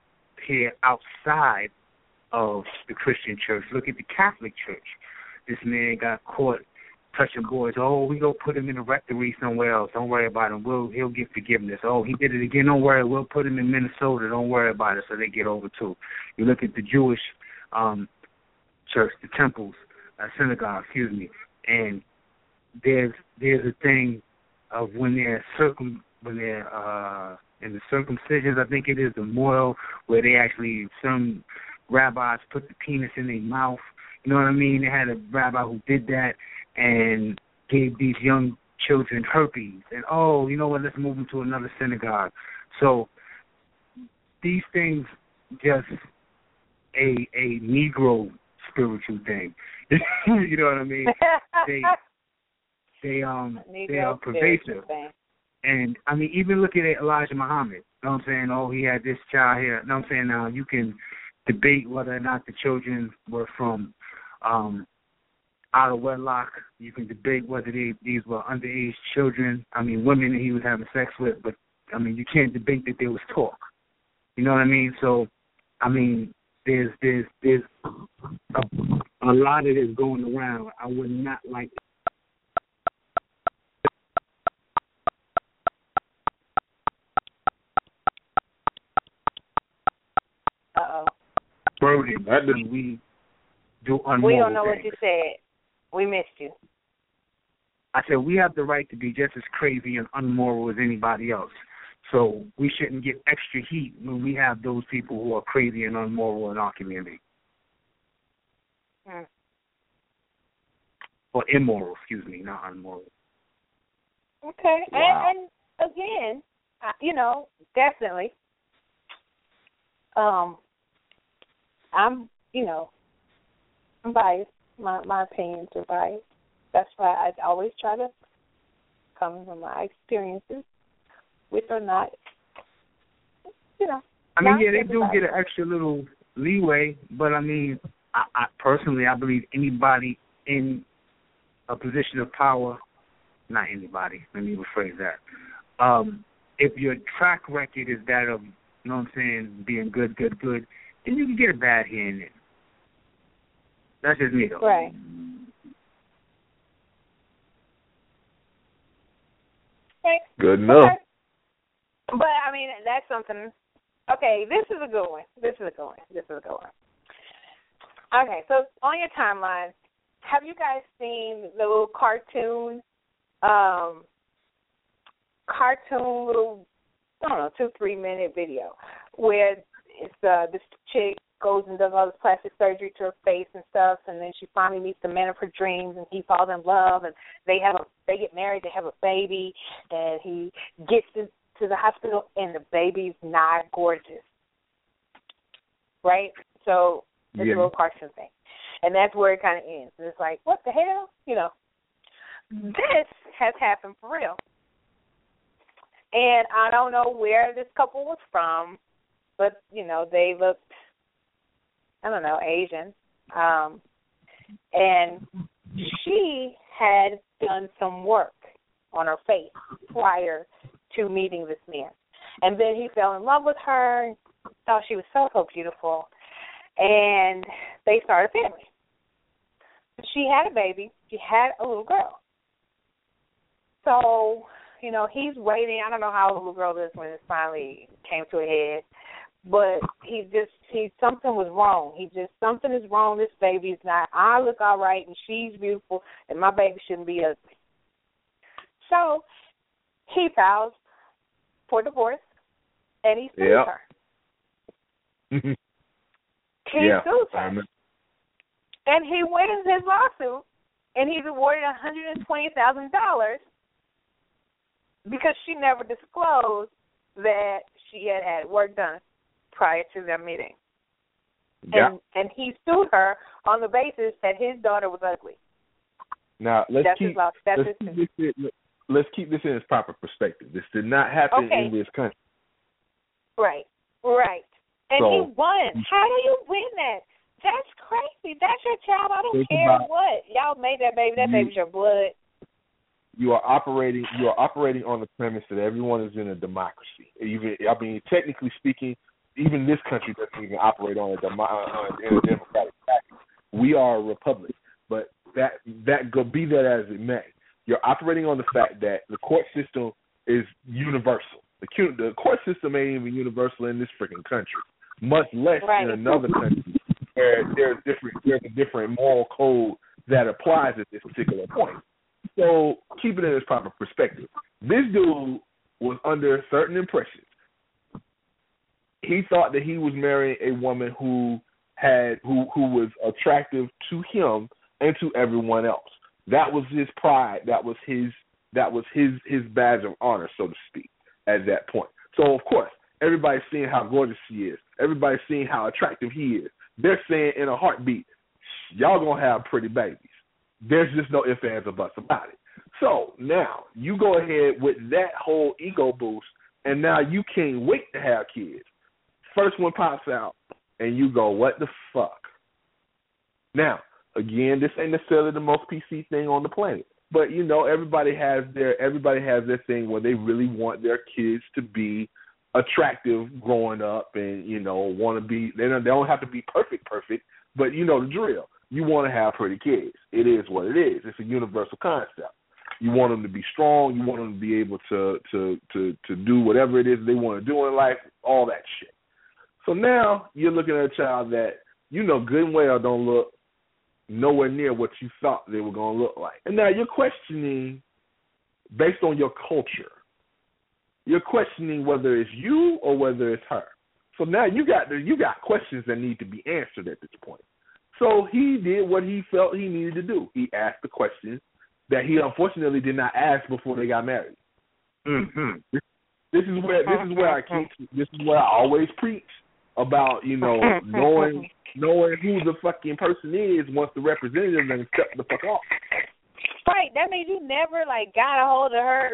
hear outside of the Christian church. Look at the Catholic church. This man got caught touching boys. Oh, we go put him in a rectory somewhere else. Don't worry about him. We'll he'll get forgiveness. Oh, he did it again. Don't worry. We'll put him in Minnesota. Don't worry about it. So they get over too. You look at the Jewish um church, the temples, uh, synagogue, excuse me, and there's there's a thing of when they're circum when they're uh in the circumcisions, I think it is the mohel where they actually some rabbis put the penis in their mouth. You know what I mean? They had a rabbi who did that and gave these young children herpes. And oh, you know what? Let's move them to another synagogue. So these things just a a Negro spiritual thing. you know what I mean? They they um they are pervasive. And I mean, even looking at Elijah Muhammad. You know what I'm saying? Oh, he had this child here. You know what I'm saying? Now you can debate whether or not the children were from um out of wedlock. You can debate whether they, these were underage children. I mean, women that he was having sex with, but I mean, you can't debate that there was talk. You know what I mean? So, I mean, there's there's there's a, a lot of this going around. I would not like. Uh oh. Burden That when we do unmoral We don't know what you said. We missed you. I said we have the right to be just as crazy and unmoral as anybody else. So we shouldn't get extra heat when we have those people who are crazy and unmoral in our community. Hmm. Or immoral, excuse me, not unmoral. Okay. Wow. And, and again, you know, definitely. Um, I'm, you know, I'm biased. My my opinions are biased. That's why I always try to come from my experiences, with or not, you know. I mean, yeah, they do get an extra little leeway, but I mean, I, I personally, I believe anybody in a position of power, not anybody. Let me rephrase that. Um, if your track record is that of, you know what I'm saying, being good, good, good, then you can get a bad here and there. That's just me, though. Right. Right. Good enough. Okay. But I mean, that's something. Okay, this is a good one. This is a good one. This is a good one. Okay, so on your timeline, have you guys seen the little cartoon, um, cartoon little, I don't know, two three minute video where it's uh this chick goes and does all this plastic surgery to her face and stuff, and then she finally meets the man of her dreams, and he falls in love, and they have a they get married, they have a baby, and he gets to, to the hospital, and the baby's not gorgeous, right? So it's Yeah. a little cartoon thing, and that's where it kind of ends. And it's like, what the hell, you know? This has happened for real, and I don't know where this couple was from, but you know they looked I don't know, Asian. Um and she had done some work on her face prior to meeting this man. And then he fell in love with her, thought she was so so beautiful, and they started a family. She had a baby, she had a little girl. So, you know, he's waiting. I don't know how the little girl is when it finally came to a head but he just he something was wrong. He just something is wrong. This baby's not. I look all right, and she's beautiful, and my baby shouldn't be ugly. So he files for divorce, and he sues Yep. her. He yeah. sues her, and he wins his lawsuit, and he's awarded one hundred and twenty thousand dollars because she never disclosed that she had had work done prior to their meeting. Yeah. And and he sued her on the basis that his daughter was ugly. Now let's That's keep his. That's let's his keep this let's keep this in its proper perspective. This did not happen Okay. in this country. right, right. And So- he won. How do you win that? That's crazy. That's your child. I don't care what y'all made that baby. That You- baby's your blood. You are operating. You are operating on the premise that everyone is in a democracy. Even I mean, technically speaking, even this country doesn't even operate on a demo, uh, in a democratic practice. We are a republic. But that that go be that as it may, you're operating on the fact that the court system is universal. The, the court system ain't even universal in this freaking country, much less Right. in another country where there's different there's a different moral code that applies at this particular point. So keep it in its proper perspective. This dude was under certain impressions. He thought that he was marrying a woman who had who who was attractive to him and to everyone else. That was his pride. That was his that was his his badge of honor, so to speak, at that point. So of course, everybody's seeing how gorgeous she is. Everybody's seeing how attractive he is. They're saying in a heartbeat, y'all gonna have pretty babies. There's just no ifs, ands, or buts about it. So now you go ahead with that whole ego boost, and now you can't wait to have kids. First one pops out, and you go, "What the fuck?" Now, again, this ain't necessarily the most PC thing on the planet, but you know, everybody has their everybody has their thing where they really want their kids to be attractive growing up, and you know, want to be. They don't, they don't have to be perfect, perfect, but you know the drill. You want to have pretty kids. It is what it is. It's a universal concept. You want them to be strong. You want them to be able to to to to do whatever it is they want to do in life. All that shit. So now you're looking at a child that you know good and well don't look nowhere near what you thought they were going to look like. And now you're questioning based on your culture. You're questioning whether it's you or whether it's her. So now you got you got questions that need to be answered at this point. So he did what he felt he needed to do. He asked the questions that he unfortunately did not ask before they got married. Mm-hmm. This, this is where this is where I keep this is where I always preach about you know knowing knowing who the fucking person is once the representative and step the fuck off. Right. That means you never like got a hold of her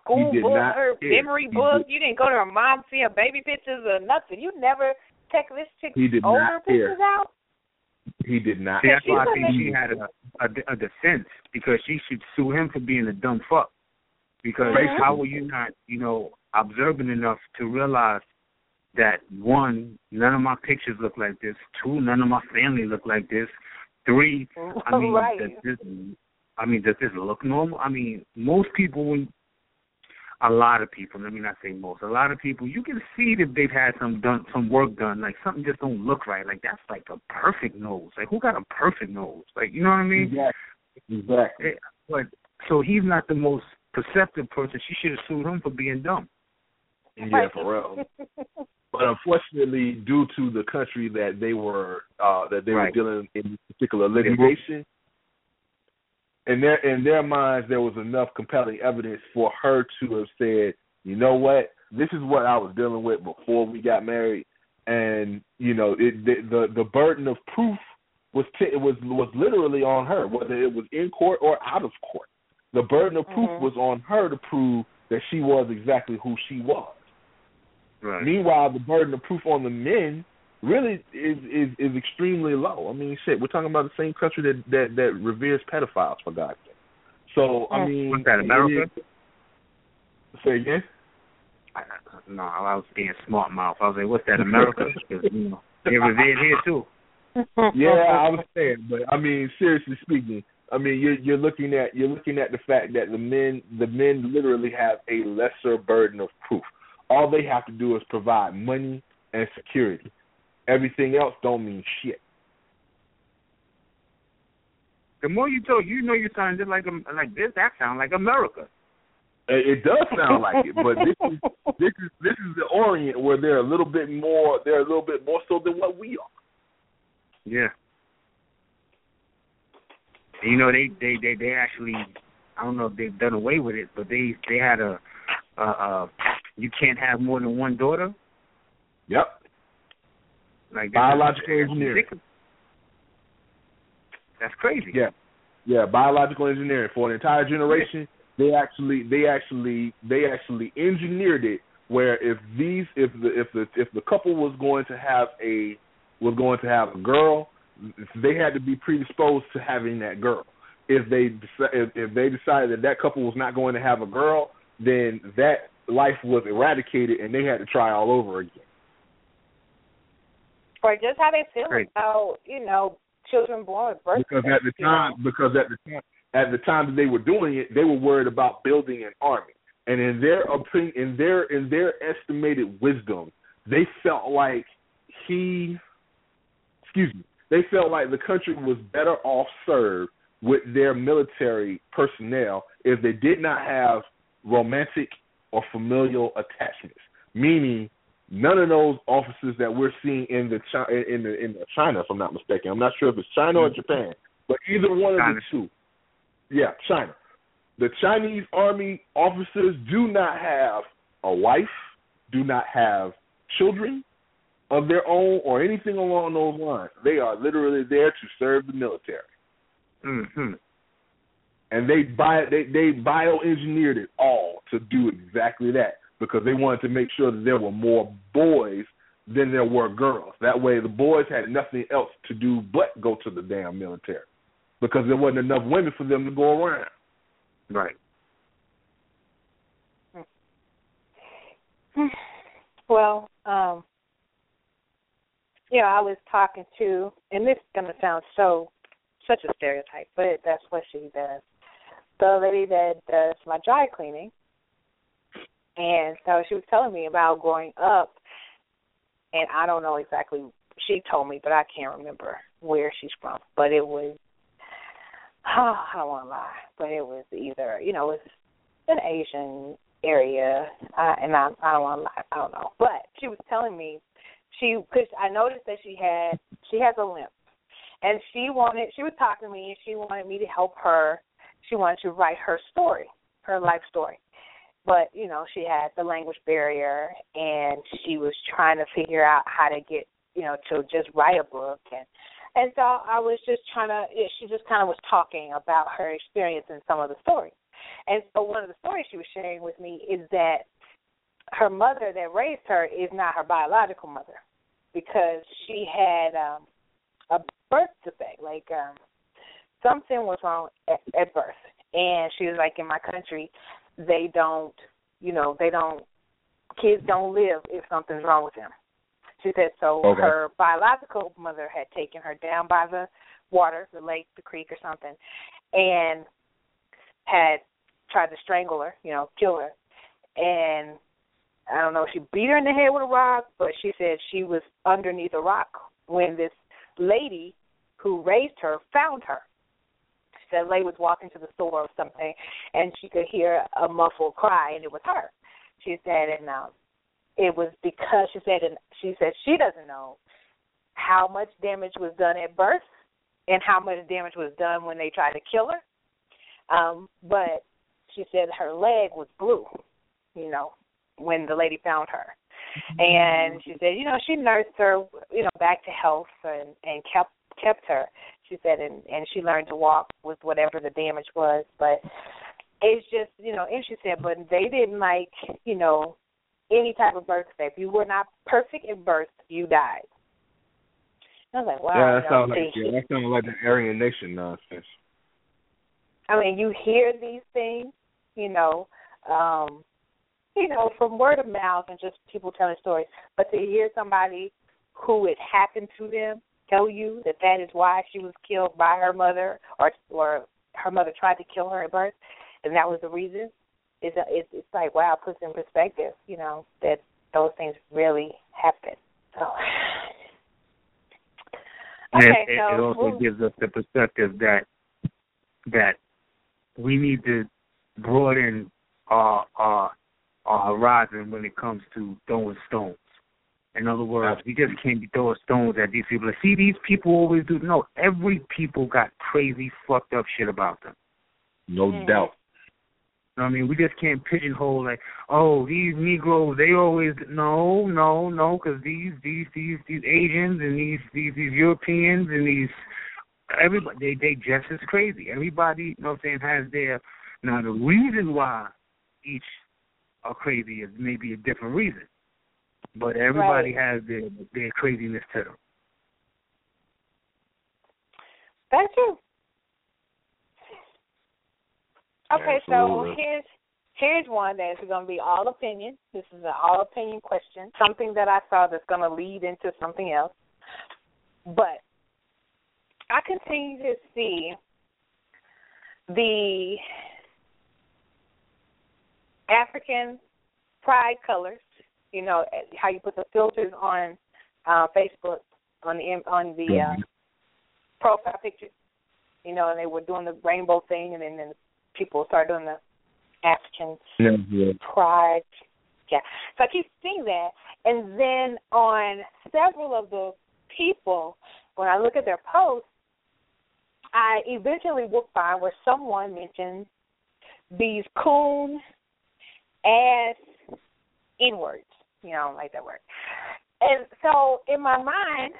school He book, not her care. memory He book. did- You didn't go to her mom see her baby pictures or nothing. You never check this chick's He did older not care. pictures out. He did not. See, that's why I think she had a, a a defense because she should sue him for being a dumb fuck. Because Mhm. how were you not, you know, observant enough to realize that one, none of my pictures look like this. Two, none of my family look like this. Three, I mean, right. does this, I mean, does this look normal? I mean, most people, a lot of people, let me not say most, a lot of people, you can see that they've had some done, some work done. Like something just don't look right. Like that's like a perfect nose. Like who got a perfect nose? Like you know what I mean? Exactly. Exactly. Eh, But so he's not the most perceptive person. She should have sued him for being dumb. Yeah, for real. But unfortunately, due to the country that they were uh that they Right. were dealing in this particular litigation, in their in their minds there was enough compelling evidence for her to have said, you know what, this is what I was dealing with before we got married, and you know it the the, the burden of proof was t- it was was literally on her, whether it was in court or out of court. The burden of proof Mhm. was on her to prove that she was exactly who she was. Right. Meanwhile, the burden of proof on the men really is is is extremely low. I mean, shit, we're talking about the same country that that that reveres pedophiles for God's sake. So I mean, What's that, America? it is- Say again. I, no, I was being smart mouth. I was like, what's that, America? 'Cause, you know, they're revered here too. Yeah, I was saying, but I mean, seriously speaking, I mean, you're you're looking at you're looking at the fact that the men the men literally have a lesser burden of proof. All they have to do is provide money and security. Everything else don't mean shit. The more you talk, you know you sound just like um, like this. That sound like America. It does sound like it, but this is this is this is the Orient where they're a little bit more they're a little bit more so than what we are. Yeah. You know they they they they actually I don't know if they've done away with it, but they they had a uh uh you can't have more than one daughter. Yep. Like Biological engineering. ridiculous. That's crazy. Yeah. Yeah, biological engineering for an entire generation. They actually they actually they actually engineered it where if these if the if the if the couple was going to have a was going to have a girl, they had to be predisposed to having that girl. If they if, if they decided that that couple was not going to have a girl, then that life was eradicated and they had to try all over again. Or just how they feel Right. about, you know, children born with birth because at the defects, you know. time because at the time at the time that they were doing it, they were worried about building an army. And in their opinion, in their in their estimated wisdom, they felt like he, excuse me, they felt like the country was better off served with their military personnel if they did not have romantic or familial attachments. Meaning, none of those officers that we're seeing in the Chi- in the in the China, if I'm not mistaken, I'm not sure if it's China or Japan, but either one of the two. Yeah, China. The Chinese army officers do not have a wife, do not have children of their own or anything along those lines. They are literally there to serve the military. Mm-hmm. And they bio they, they bioengineered it all to do exactly that because they wanted to make sure that there were more boys than there were girls. That way, the boys had nothing else to do but go to the damn military because there wasn't enough women for them to go around. Right. Well, um, know, I was talking to, and this is going to sound so such a stereotype, but that's what she does. The lady that does my dry cleaning, and so she was telling me about growing up, and I don't know exactly. She told me, but I can't remember where she's from. But it was, oh, I don't want to lie, but it was either you know, it was an Asian area, uh, and I I don't want to lie, I don't know. But she was telling me she because I noticed that she had she has a limp, and she wanted she was talking to me and she wanted me to help her. She wanted to write her story, her life story, but you know she had the language barrier and she was trying to figure out how to get you know to just write a book and and so I was just trying to she just kind of was talking about her experience in some of the stories. And so one of the stories she was sharing with me is that her mother that raised her is not her biological mother because she had um a birth defect like um something was wrong at, at birth and she was like in my country they don't you know they don't kids don't live if something's wrong with them she said so Okay. her biological mother had taken her down by the water the lake the creek or something and had tried to strangle her you know kill her and I don't know, she beat her in the head with a rock, but she said she was underneath a rock when this lady who raised her found her. She said lady was walking to the store or something and she could hear a muffled cry and it was her. She said and um it was because she said and she said she doesn't know how much damage was done at birth and how much damage was done when they tried to kill her. Um, but she said her leg was blue, you know, when the lady found her. And she said, you know, she nursed her, you know, back to health and and kept kept her. She said, and and she learned to walk with whatever the damage was. But it's just, you know, and she said, but they didn't like, you know, any type of birth defect. If you were not perfect at birth, you died. I was like, wow. yeah, that sounds like yeah, that sounds like the Aryan Nation nonsense. I mean, you hear these things, you know, um, you know, from word of mouth and just people telling stories. But to hear somebody who it happened to them tell you that that is why she was killed by her mother, or or her mother tried to kill her at birth, and that was the reason. It's a, it's, it's like wow, puts in perspective, you know, that those things really happen. So. Okay, it, it, so it also we'll- gives us the perspective that that we need to broaden our our our horizon when it comes to throwing stones. In other words, we just can't be throwing stones at these people. See, these people always do. No, every people got crazy, fucked up shit about them. No Mhm. doubt. You know what I mean, we just can't pigeonhole like, oh, these Negroes, they always no, no, no, because these, these, these, these Asians and these, these, these Europeans and these, everybody, they, they just as crazy. Everybody, you know what I'm saying, has their. Now the reason why each are crazy is maybe a different reason, but everybody has their their craziness to them. That's true. Okay, so here's here's one that is going to be all opinion. This is an all opinion question. Something that I saw that's going to lead into something else. But I continue to see the African pride colors. You know how you put the filters on uh, Facebook on the on the uh, profile pictures. You know, and they were doing the rainbow thing, and then, then people started doing the African Yeah, yeah. pride. Yeah. So I keep seeing that. And then on several of the people, when I look at their posts, I eventually will find where someone mentions these coon ass N words. You know, I don't like that word. And so in my mind,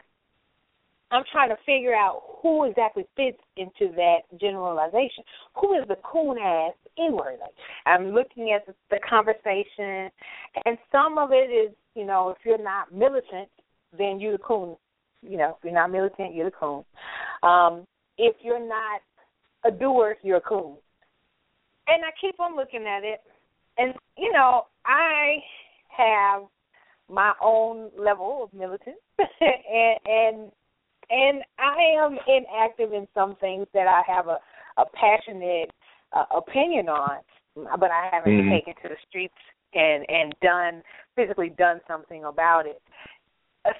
I'm trying to figure out who exactly fits into that generalization. Who is the coon ass inward? Like, I'm looking at the, the conversation, and some of it is, you know, if you're not militant, then you're the coon. You know, if you're not militant, you're the coon. Um, if you're not a doer, you're a coon. And I keep on looking at it, and you know, I have my own level of militance, and and and I am inactive in some things that I have a a passionate uh, opinion on, but I haven't Mhm. taken to the streets and and done physically done something about it.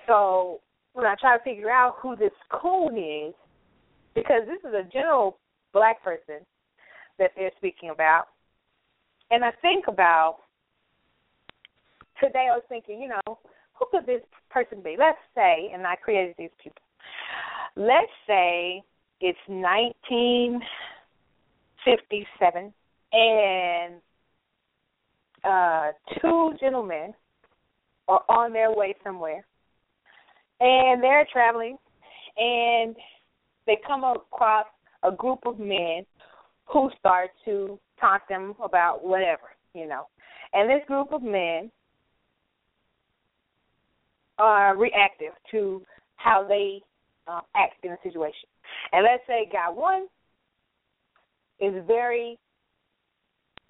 So when I try to figure out who this coon is, because this is a general black person that they're speaking about, and I think about today. I was thinking, you know, who could this person be? Let's say, and I created these people. Let's say it's 1957, and uh, two gentlemen are on their way somewhere, and they're traveling, and they come across a group of men who start to taunt them about whatever, you know. And this group of men are reactive to how they uh, act in a situation. And let's say guy one is very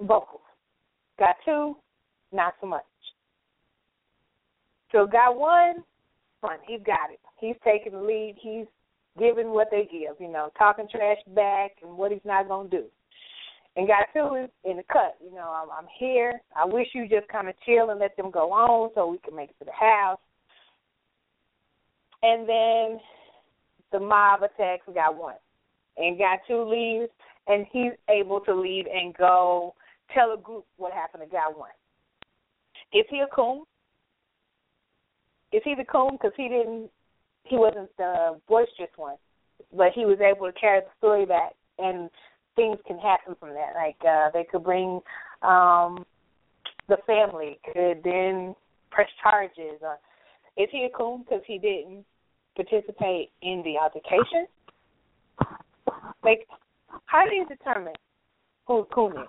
vocal. Guy two, not so much. So guy one, fun, he's got it. He's taking the lead. He's giving what they give, you know, talking trash back and what he's not gonna do. And guy two is in the cut. You know, I'm, I'm here. I wish you just kind of chill and let them go on so we can make it to the house. And then the mob attacks got one, and got two leaves, and he's able to leave and go tell a group what happened to guy one. Is he a coon? Is he the coon because he didn't? He wasn't the boisterous one, but he was able to carry the story back, and things can happen from that. Like uh, they could bring um the family, could then press charges. Or is he a coon because he didn't participate in the altercation? Like, how do you determine who a coon is?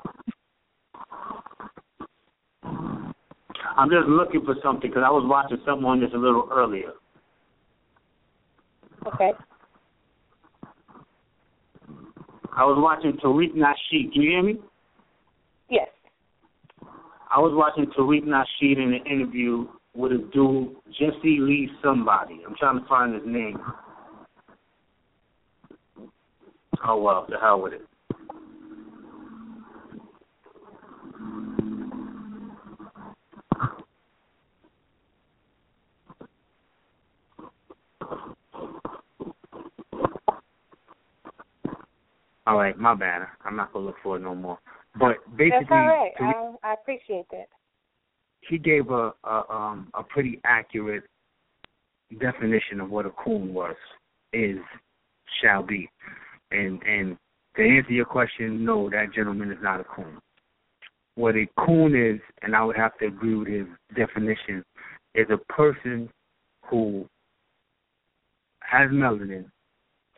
I'm just looking for something because I was watching someone just a little earlier. Okay. I was watching Tariq Nasheed. Can you hear me? Yes. I was watching Tariq Nasheed in an interview with a dude, Jesse Lee somebody. I'm trying to find his name. Oh uh, well, the hell with it. All right, my bad. I'm not gonna look for it no more. But basically, That's all right. I, I appreciate that. He gave a, a um a pretty accurate definition of what a coon was is shall be. And and to answer your question no that gentleman is not a coon. What a coon is and i would have to agree with his definition is a person who has melanin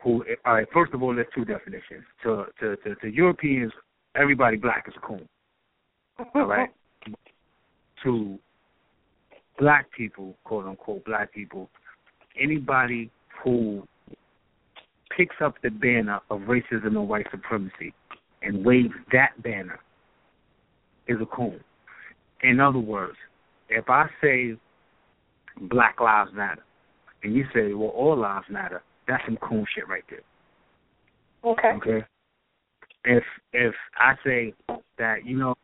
who all right first of all there's two definitions. To to to, to europeans everybody black is a coon. All right to black people, quote unquote black people, anybody who picks up the banner of racism and white supremacy and waves that banner is a coon. In other words, if I say Black Lives Matter and you say, Well, all lives matter, that's some coon shit right there. Okay. Okay. If if I say that, you know,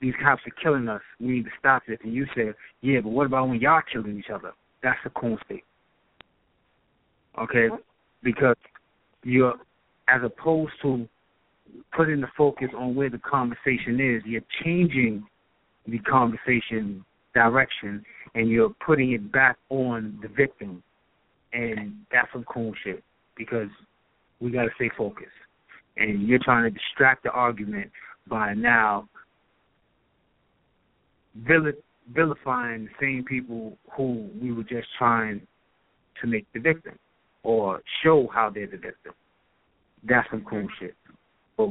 these cops are killing us, we need to stop this and you say, Yeah, but what about when y'all killing each other? That's a coon state. Okay? Because you're as opposed to putting the focus on where the conversation is, you're changing the conversation direction and you're putting it back on the victim and that's some cool shit because we gotta stay focused. And you're trying to distract the argument by now vilifying the same people who we were just trying to make the victim or show how they're the victim. That's some cool shit. But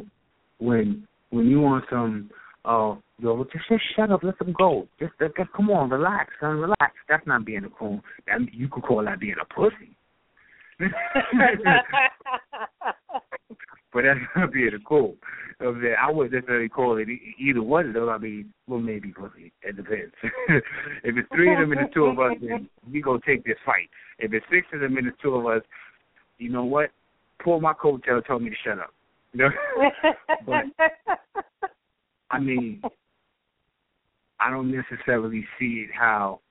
when when you want some uh yo, just, just shut up, let them go. Just, just come on, relax, son, relax. That's not being a coon. That you could call that being a pussy. but that's not being a cool. I wouldn't necessarily call it either one of them. I mean, well, maybe pussy. It depends. if it's three of them and the two of us, then we go take this fight. If it's six of them and the two of us, you know what? Pull my coattail, tell me to shut up. You know? but I mean, I don't necessarily see it how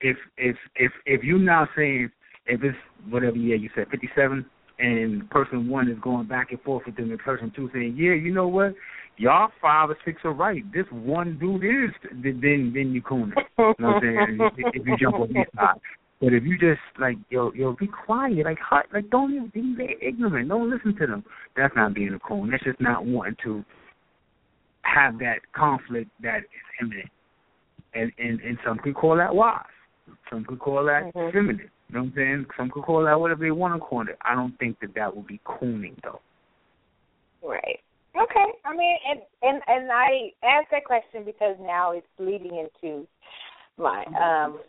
if if if if you're now saying if it's whatever year you said fifty seven and person one is going back and forth with them and person two saying, Yeah, you know what? Y'all five or six are right. This one dude is then then you cooning. You know what I'm saying? if, if you jump on his side. But if you just like yo yo be quiet, like hot, like don't even be ignorant, don't listen to them. That's not being a coon. That's just not wanting to have that conflict that is imminent. And and and some could call that wise. Some could call that mm-hmm. feminine. You know what I'm saying? Some could call that whatever they want to call it. I don't think that that would be cooning though. Right. Okay. I mean, and and and I asked that question because now it's leading into my um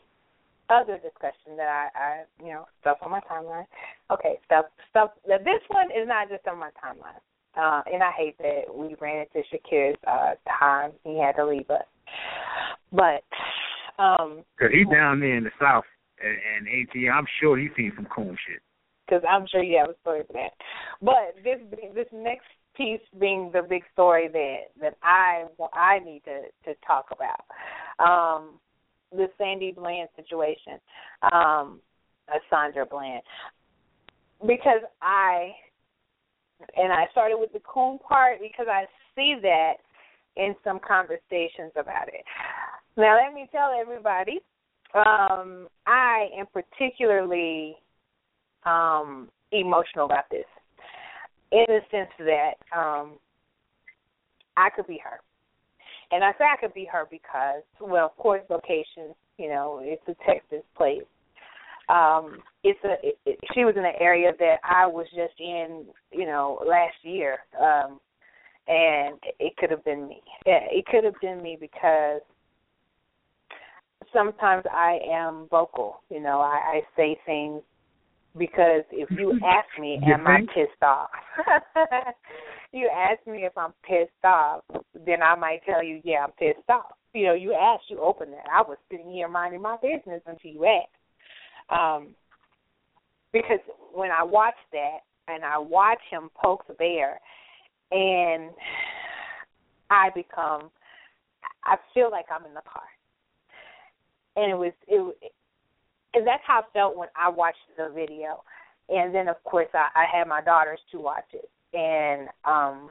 other discussion that I, I you know stuff on my timeline. Okay, stuff stuff. This one is not just on my timeline. Uh, and I hate that we ran into Shakir's uh, time. He had to leave us. But um Cause he's down there in the south and, and AT. I'm sure he's seen some cool shit. Because I'm sure you have a story for that. But this this next piece being the big story that that I I need to to talk about. Um, the Sandy Bland situation, um, Sandra Bland, because I and I started with the coon part because I see that in some conversations about it. Now, let me tell everybody, um, I am particularly um, emotional about this, in the sense that um, I could be her, and I say I could be her because, well, of course, location. You know, it's a Texas place um it's a it, it, she was in an area that I was just in, you know, last year. Um and it could have been me. It could have been me because sometimes I am vocal, you know, I, I say things because if you ask me, am I pissed off? you ask me if I'm pissed off, then I might tell you, yeah, I'm pissed off. You know, you ask, you open that. I was sitting here minding my business until you asked. Um, because when I watch that and I watch him poke the bear, and I become, I feel like I'm in the car, and it was it, and that's how I felt when I watched the video, and then of course I, I had my daughters to watch it, and um,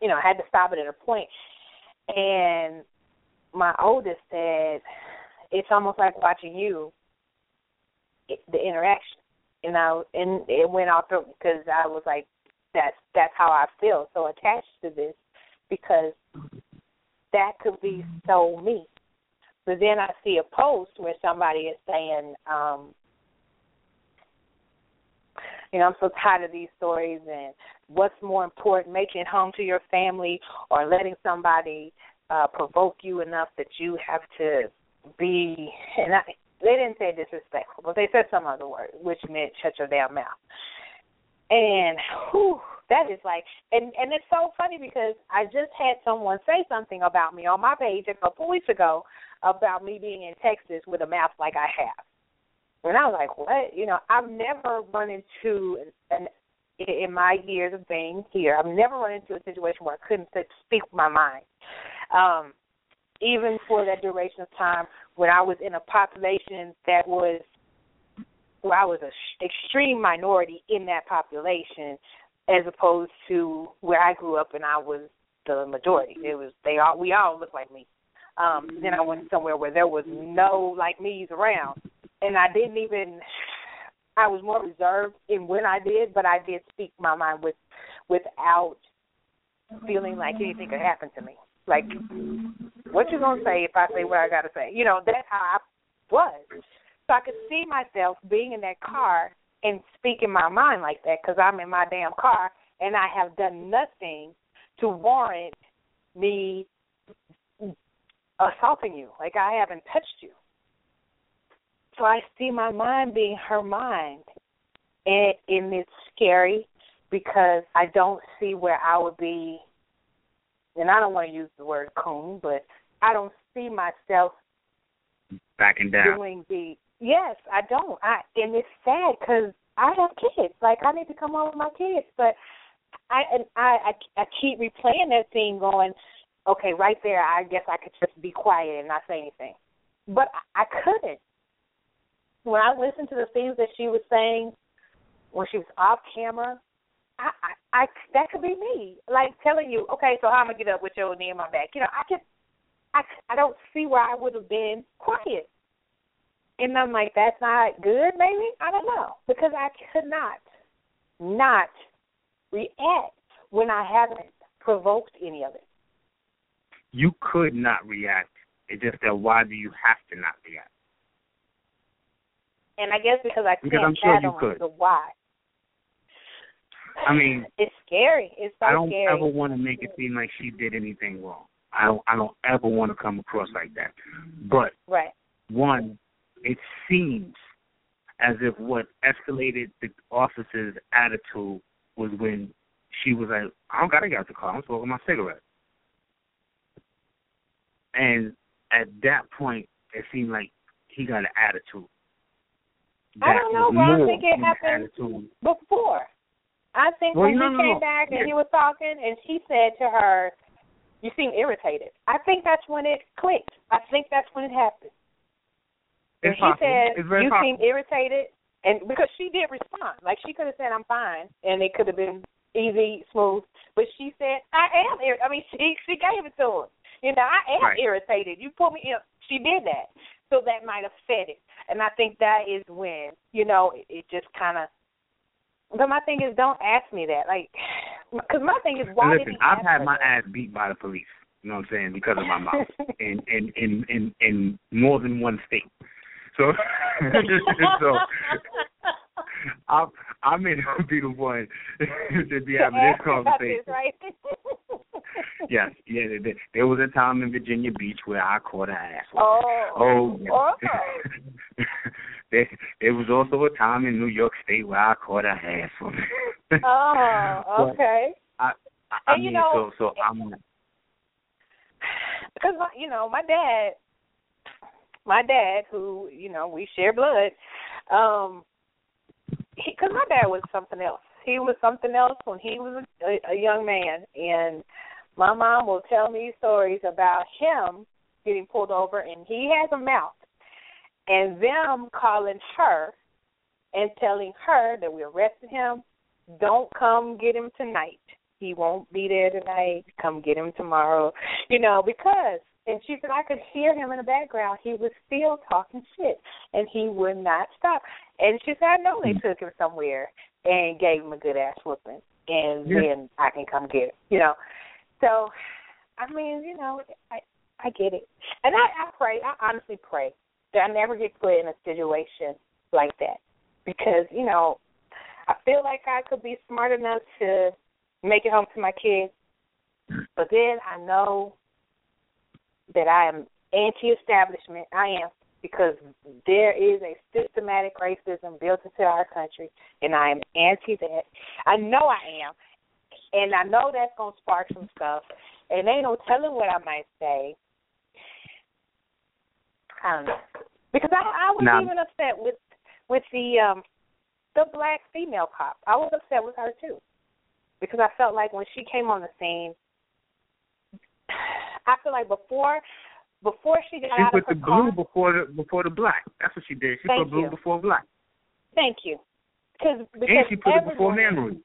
you know I had to stop it at a point, and my oldest said it's almost like watching you the interaction. And I and it went off because I was like that's that's how I feel. So attached to this because that could be so me. But then I see a post where somebody is saying, um, you know, I'm so tired of these stories and what's more important, making it home to your family or letting somebody uh provoke you enough that you have to be and I, they didn't say disrespectful, but they said some other word, which meant shut your damn mouth. And whew, that is like, and and it's so funny because I just had someone say something about me on my page a couple weeks ago about me being in Texas with a mouth like I have. And I was like, what? You know, I've never run into an in my years of being here, I've never run into a situation where I couldn't speak my mind. Um, even for that duration of time when I was in a population that was where I was an extreme minority in that population, as opposed to where I grew up and I was the majority. Mm-hmm. It was they all we all looked like me. Um, mm-hmm. then I went somewhere where there was no like me's around, and I didn't even. I was more reserved in when I did, but I did speak my mind with without feeling like anything could happen to me. Like, mm-hmm. what you gonna say if I say what I gotta say? You know, that's how I was. So I could see myself being in that car and speaking my mind like that because I'm in my damn car and I have done nothing to warrant me assaulting you. Like I haven't touched you. So I see my mind being her mind. And, and it's scary because I don't see where I would be, and I don't want to use the word coon, but I don't see myself backing down. Doing the yes, I don't. I and it's sad because I have kids. Like I need to come home with my kids, but I and I I, I keep replaying that scene, going, okay, right there. I guess I could just be quiet and not say anything, but I, I couldn't. When I listened to the things that she was saying when she was off camera, I, I, I that could be me, like telling you, okay, so how am I gonna get up with your knee in my back? You know, I could, I, I don't see where I would have been quiet, and I'm like, that's not good, maybe I don't know because I could not, not react when I haven't provoked any of it. You could not react. It's just that why do you have to not react? And I guess because I because can't I'm sure you could. the why. I mean, it's scary. It's so I don't scary. ever want to make it seem like she did anything wrong. I don't. I don't ever want to come across like that. But right. one, it seems as if what escalated the officer's attitude was when she was like, "I don't gotta get out the car. I'm smoking my cigarette." And at that point, it seemed like he got an attitude. I don't know, but I think it happened attitude. before. I think Well, when no, he no, came no. back and Yeah. he was talking, and she said to her, "You seem irritated." I think that's when it clicked. I think that's when it happened. And It's she possible. said, It's very "You possible. seem irritated," and because she did respond, like she could have said, "I'm fine," and it could have been easy, smooth. But she said, "I am." Ir-. I mean, she she gave it to him. You know, I am Right. irritated. You put me. Know, she did that, so that might have fed it. And I think that is when you know it, it just kind of. But my thing is, don't ask me that, like, because my thing is, why And did he I've had my that? ass beat by the police. You know what I'm saying? Because of my mouth, in in in in in more than one state. So, so I I may not be the one to be having this Ask her about conversation. right? Yes, yeah. There, there was a time in Virginia Beach where I caught her ass. Oh. oh. yeah. There, there was also a time in New York State where I caught her ass. Oh, okay. I, I, I And you mean, know- so so I'm because my, you know my dad my dad who you know we share blood um because my dad was something else he was something else when he was a, a young man and my mom will tell me stories about him getting pulled over and he has a mouth and them calling her and telling her that we arrested him don't come get him tonight he won't be there tonight. Come get him tomorrow. You know, because and she said I could hear him in the background. He was still talking shit and he would not stop. And she said, I know they hmm. took him somewhere and gave him a good ass whooping and Yeah. then I can come get him. You know. So I mean, you know, I I get it. And I, I pray, I honestly pray that I never get put in a situation like that. Because, you know, I feel like I could be smart enough to make it home to my kids. But then I know that I am anti-establishment. I am because there is a systematic racism built into our country, and I am anti that. I know I am, and I know that's gonna spark some stuff. And ain't no telling what I might say. I don't know because I, I was Now- even upset with with the um the black female cop. I was upset with her too because I felt like when she came on the scene, I feel like before before she got She out put of her the car, blue before the before the black. That's what she did. She put blue you. before black, Thank you. Cause, because and she put it before man rules.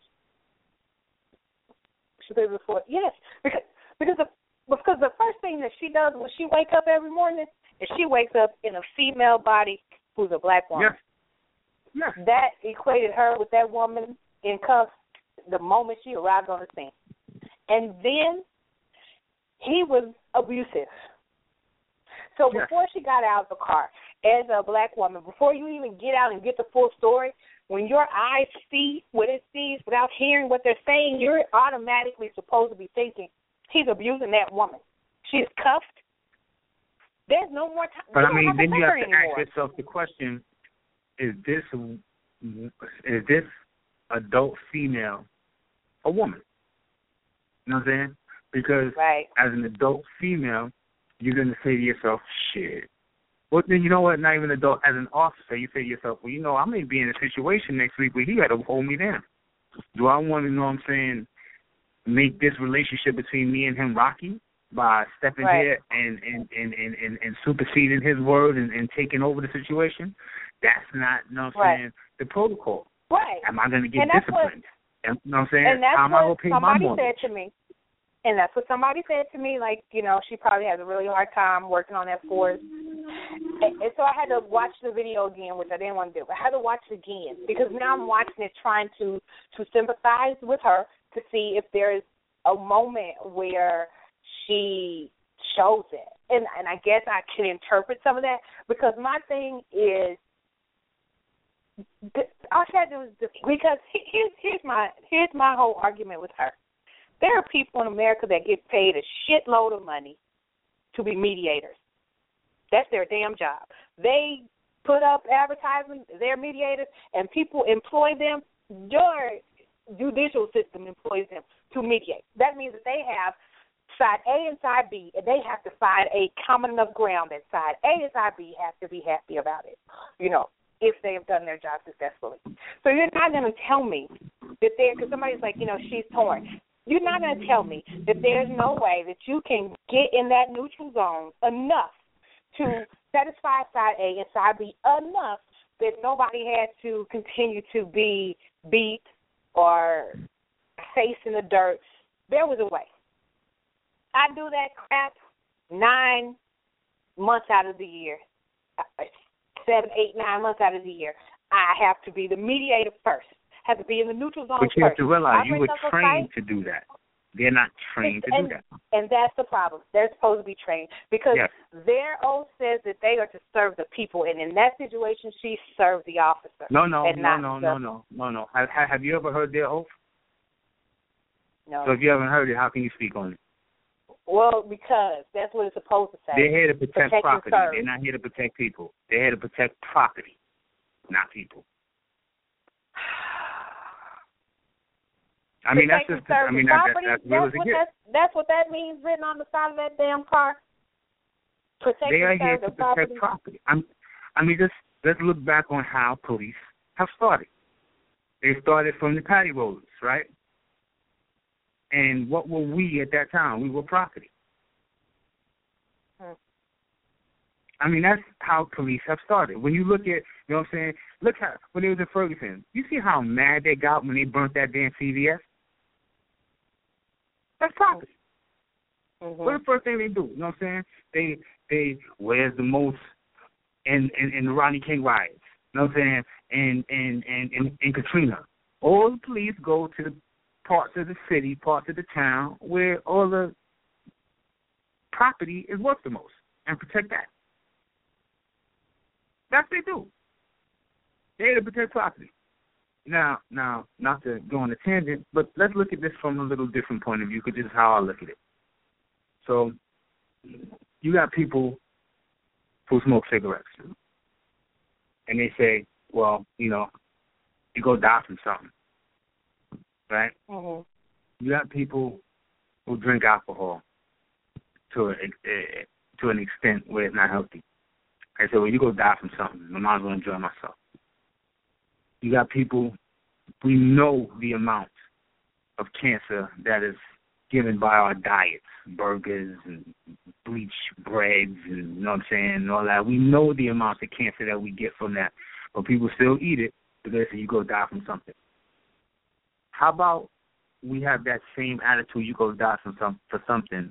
She put it before yes, because because the because the first thing that she does when she wake up every morning is she wakes up in a female body who's a black woman. Yes. Yes. That equated her with that woman in cuffs the moment she arrived on the scene. And then he was abusive. So before she got out of the car, as a black woman, before you even get out and get the full story, when your eyes see what it sees without hearing what they're saying, you're automatically supposed to be thinking he's abusing that woman. She's cuffed. There's no more time. But I mean, then you have to anymore. ask yourself the question: Is this is this adult female a woman? You know what I'm saying? Because Right. as an adult female, you're gonna say to yourself, "Shit." Well, then you know what? Not even adult. As an officer, you say to yourself, "Well, you know, I may be in a situation next week where he got to hold me down. Do I want to, you know what I'm saying, make this relationship between me and him rocky by stepping Right. here and and, and, and, and and superseding his word and, and taking over the situation? That's not, you know what I'm Right. saying, the protocol. Right. Am I going to get And that's what- disciplined? And, you know what I'm saying? And that's How am I going what to pay my somebody said to me. And that's what somebody said to me. Like, you know, she probably has a really hard time working on that force. And, and so I had to watch the video again, which I didn't want to do. I had to watch it again because now I'm watching it, trying to to sympathize with her to see if there is a moment where she shows it. And and I guess I can interpret some of that because my thing is all she had to do was just, because he- here's here's my here's my whole argument with her. There are people in America that get paid a shitload of money to be mediators. That's their damn job. They put up advertising, they're mediators, and people employ them. Your judicial system employs them to mediate. That means that they have side A and side B, and they have to find a common enough ground that side A and side B have to be happy about it. You know, if they have done their job successfully. So you're not going to tell me that there, because somebody's like, you know, she's torn. You're not going to tell me that there's no way that you can get in that neutral zone enough to satisfy side A and side B enough that nobody had to continue to be beat or face in the dirt. There was a way. I do that crap nine months out of the year, Uh, seven, eight, nine months out of the year. I have to be the mediator first. Have to be in the neutral zone But you first. have to realize I you were trained to do that. They're not trained to do that. and that's the problem. They're supposed to be trained because Yes. their oath says that they are to serve the people, and in that situation, she served the officer. No, no, and no, no, no, no, no, no. Have, have have you ever heard their oath? No. So if you haven't heard it, how can you speak on it? Well, because that's what it's supposed to say. They're here to protect Protect property. They're not here to protect people. They're here to protect property, not people. I mean, that's just. I mean, that, that, that's that's what that's, that's what that means written on the side of that damn car. Protect They are here to protect property. property. I'm, I mean, just let's look back on how police have started. They started from the patty rollers, right? And what were we at that time? We were property. Hmm. I mean, that's how police have started. When you look at, you know what I'm saying? Look how when it was in Ferguson, you see how mad they got when they burnt that damn CVS. That's property. Mm-hmm. What's the first thing they do? You know what I'm saying? They they where's the most in in, in the Rodney King riots. You know what I'm saying? And and and and, and Katrina. All the police go to the parts of the city, parts of the town where all the property is worth the most and protect that. That's what they do. They're to protect property. Now, now, not to go on a tangent, but let's look at this from a little different point of view, because this is how I look at it. So, you got people who smoke cigarettes, and they say, "Well, you know, you go die from something," right? hmm You got people who drink alcohol to a, to an extent where it's not healthy. I say, well, you go die from something. I might as well enjoy myself. You got people, we know the amount of cancer that is given by our diets, burgers and bleach breads and you know what I'm saying, and all that. We know the amount of cancer that we get from that. But people still eat it because they you go die from something. How about we have that same attitude, you go die from some for something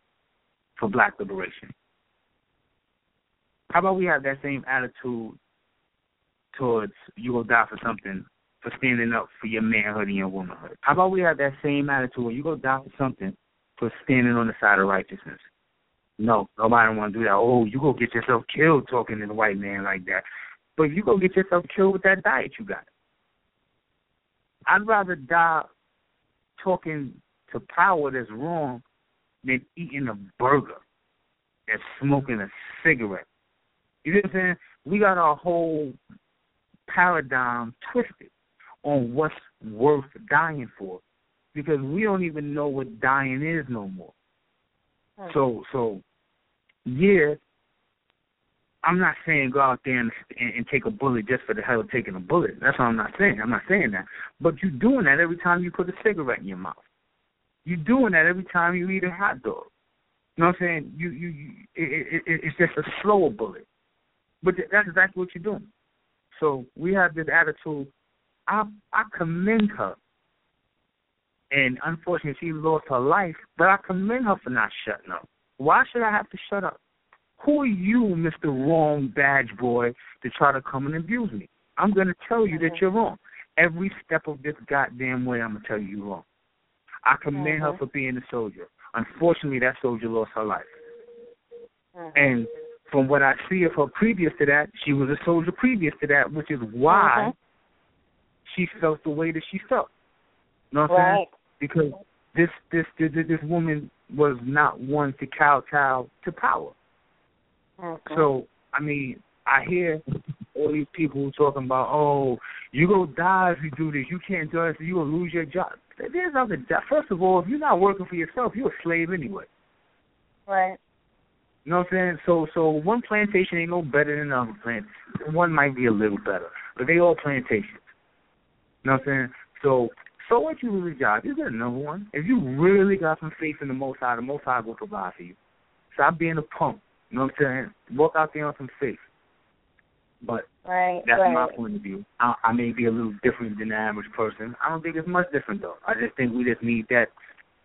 for black liberation? How about we have that same attitude towards you go die for something for standing up for your manhood and your womanhood? How about we have that same attitude where you go die for something for standing on the side of righteousness? No, nobody want to do that. Oh, you go get yourself killed talking to the white man like that. But you go get yourself killed with that diet you got. I'd rather die talking to power that's wrong than eating a burger and smoking a cigarette. You know what I'm saying? We got our whole paradigm twisted on what's worth dying for because we don't even know what dying is no more. Hmm. So so yeah, I'm not saying go out there and, and, take a bullet just for the hell of taking a bullet. That's what I'm not saying. I'm not saying that. But you're doing that every time you put a cigarette in your mouth. You're doing that every time you eat a hot dog. You know what I'm saying? You you, you it, it, it's just a slower bullet. But that's exactly what you're doing. So we have this attitude. I I commend her. And unfortunately, she lost her life. But I commend her for not shutting up. Why should I have to shut up? Who are you, Mr. Wrong Badge Boy, to try to come and abuse me? I'm going to tell you that you're wrong. Every step of this goddamn way, I'm going to tell you you're wrong. I commend mm-hmm. her for being a soldier. Unfortunately, that soldier lost her life. Mm-hmm. And from what I see of her previous to that, she was a soldier previous to that, which is why mm-hmm. she felt the way that she felt. You know what I'm saying? Because this, this this this woman was not one to kowtow to power. Okay. So I mean, I hear all these people talking about, oh, you go die if you do this. You can't do this. You will lose your job. There's other. First of all, if you're not working for yourself, you're a slave anyway. Right. You know what I'm saying? So so one plantation ain't no better than another plant. One might be a little better, but they all plantations. You know what I'm saying? So so what you lose a job, you get another one. If you really got some faith in the Most High, the Most High will provide for you. Stop being a punk. You know what I'm saying? Walk out there on some faith. But right, that's right. my point of view. I, I may be a little different than the average person. I don't think it's much different though. I just think we just need that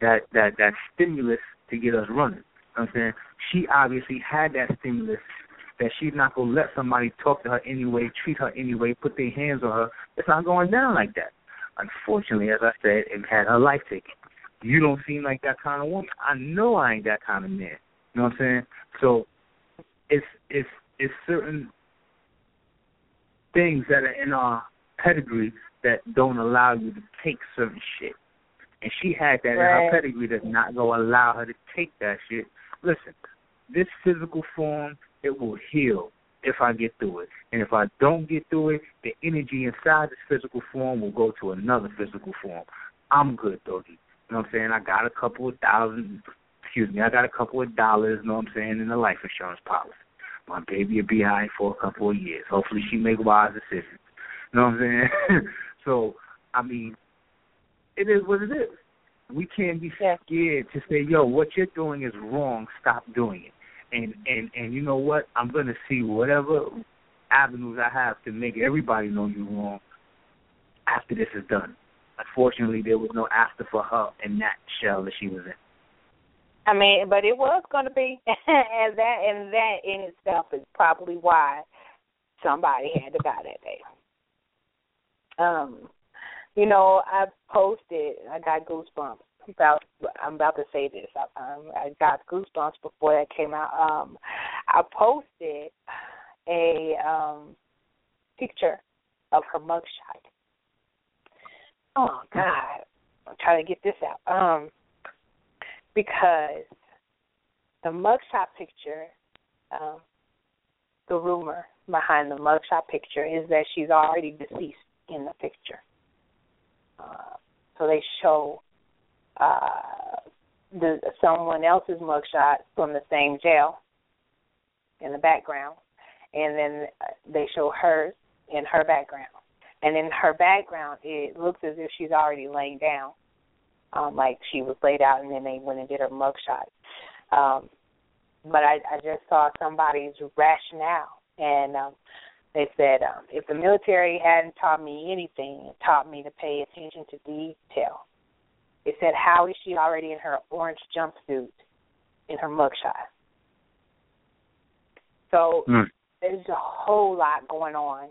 that that that stimulus to get us running. You know what I'm saying she obviously had that stimulus that she's not gonna let somebody talk to her anyway, treat her anyway, put their hands on her. It's not going down like that. Unfortunately, as I said, it had her life taken. You don't seem like that kind of woman. I know I ain't that kind of man. You know what I'm saying? So it's it's it's certain things that are in our pedigree that don't allow you to take certain shit. And she had that right. in her pedigree that's not gonna allow her to take that shit listen, this physical form, it will heal if I get through it. And if I don't get through it, the energy inside this physical form will go to another physical form. I'm good, doggy. You know what I'm saying? I got a couple of thousand, excuse me, I got a couple of dollars, you know what I'm saying, in the life insurance policy. My baby will be high for a couple of years. Hopefully she make wise decisions. You know what I'm saying? so, I mean, it is what it is. We can't be scared to say, "Yo, what you're doing is wrong. Stop doing it." And and and you know what? I'm gonna see whatever avenues I have to make everybody know you're wrong after this is done. Unfortunately, there was no after for her in that shell that she was in. I mean, but it was going to be, and that and that in itself is probably why somebody had to die that day. Um, you know, I posted. I got goosebumps about. I'm about to say this. I, um, I got goosebumps before that came out. Um, I posted a um picture of her mugshot. Oh God, I'm trying to get this out. Um, because the mugshot picture, um, the rumor behind the mugshot picture is that she's already deceased in the picture. Uh, so they show uh, the someone else's mugshot from the same jail in the background, and then they show hers in her background. And in her background, it looks as if she's already laying down, um, like she was laid out, and then they went and did her mugshot. Um, but I, I just saw somebody's rationale, and um, they said, um, if the military hadn't taught me anything, it taught me to pay attention to detail. It said, how is she already in her orange jumpsuit in her mugshot? So mm. there's a whole lot going on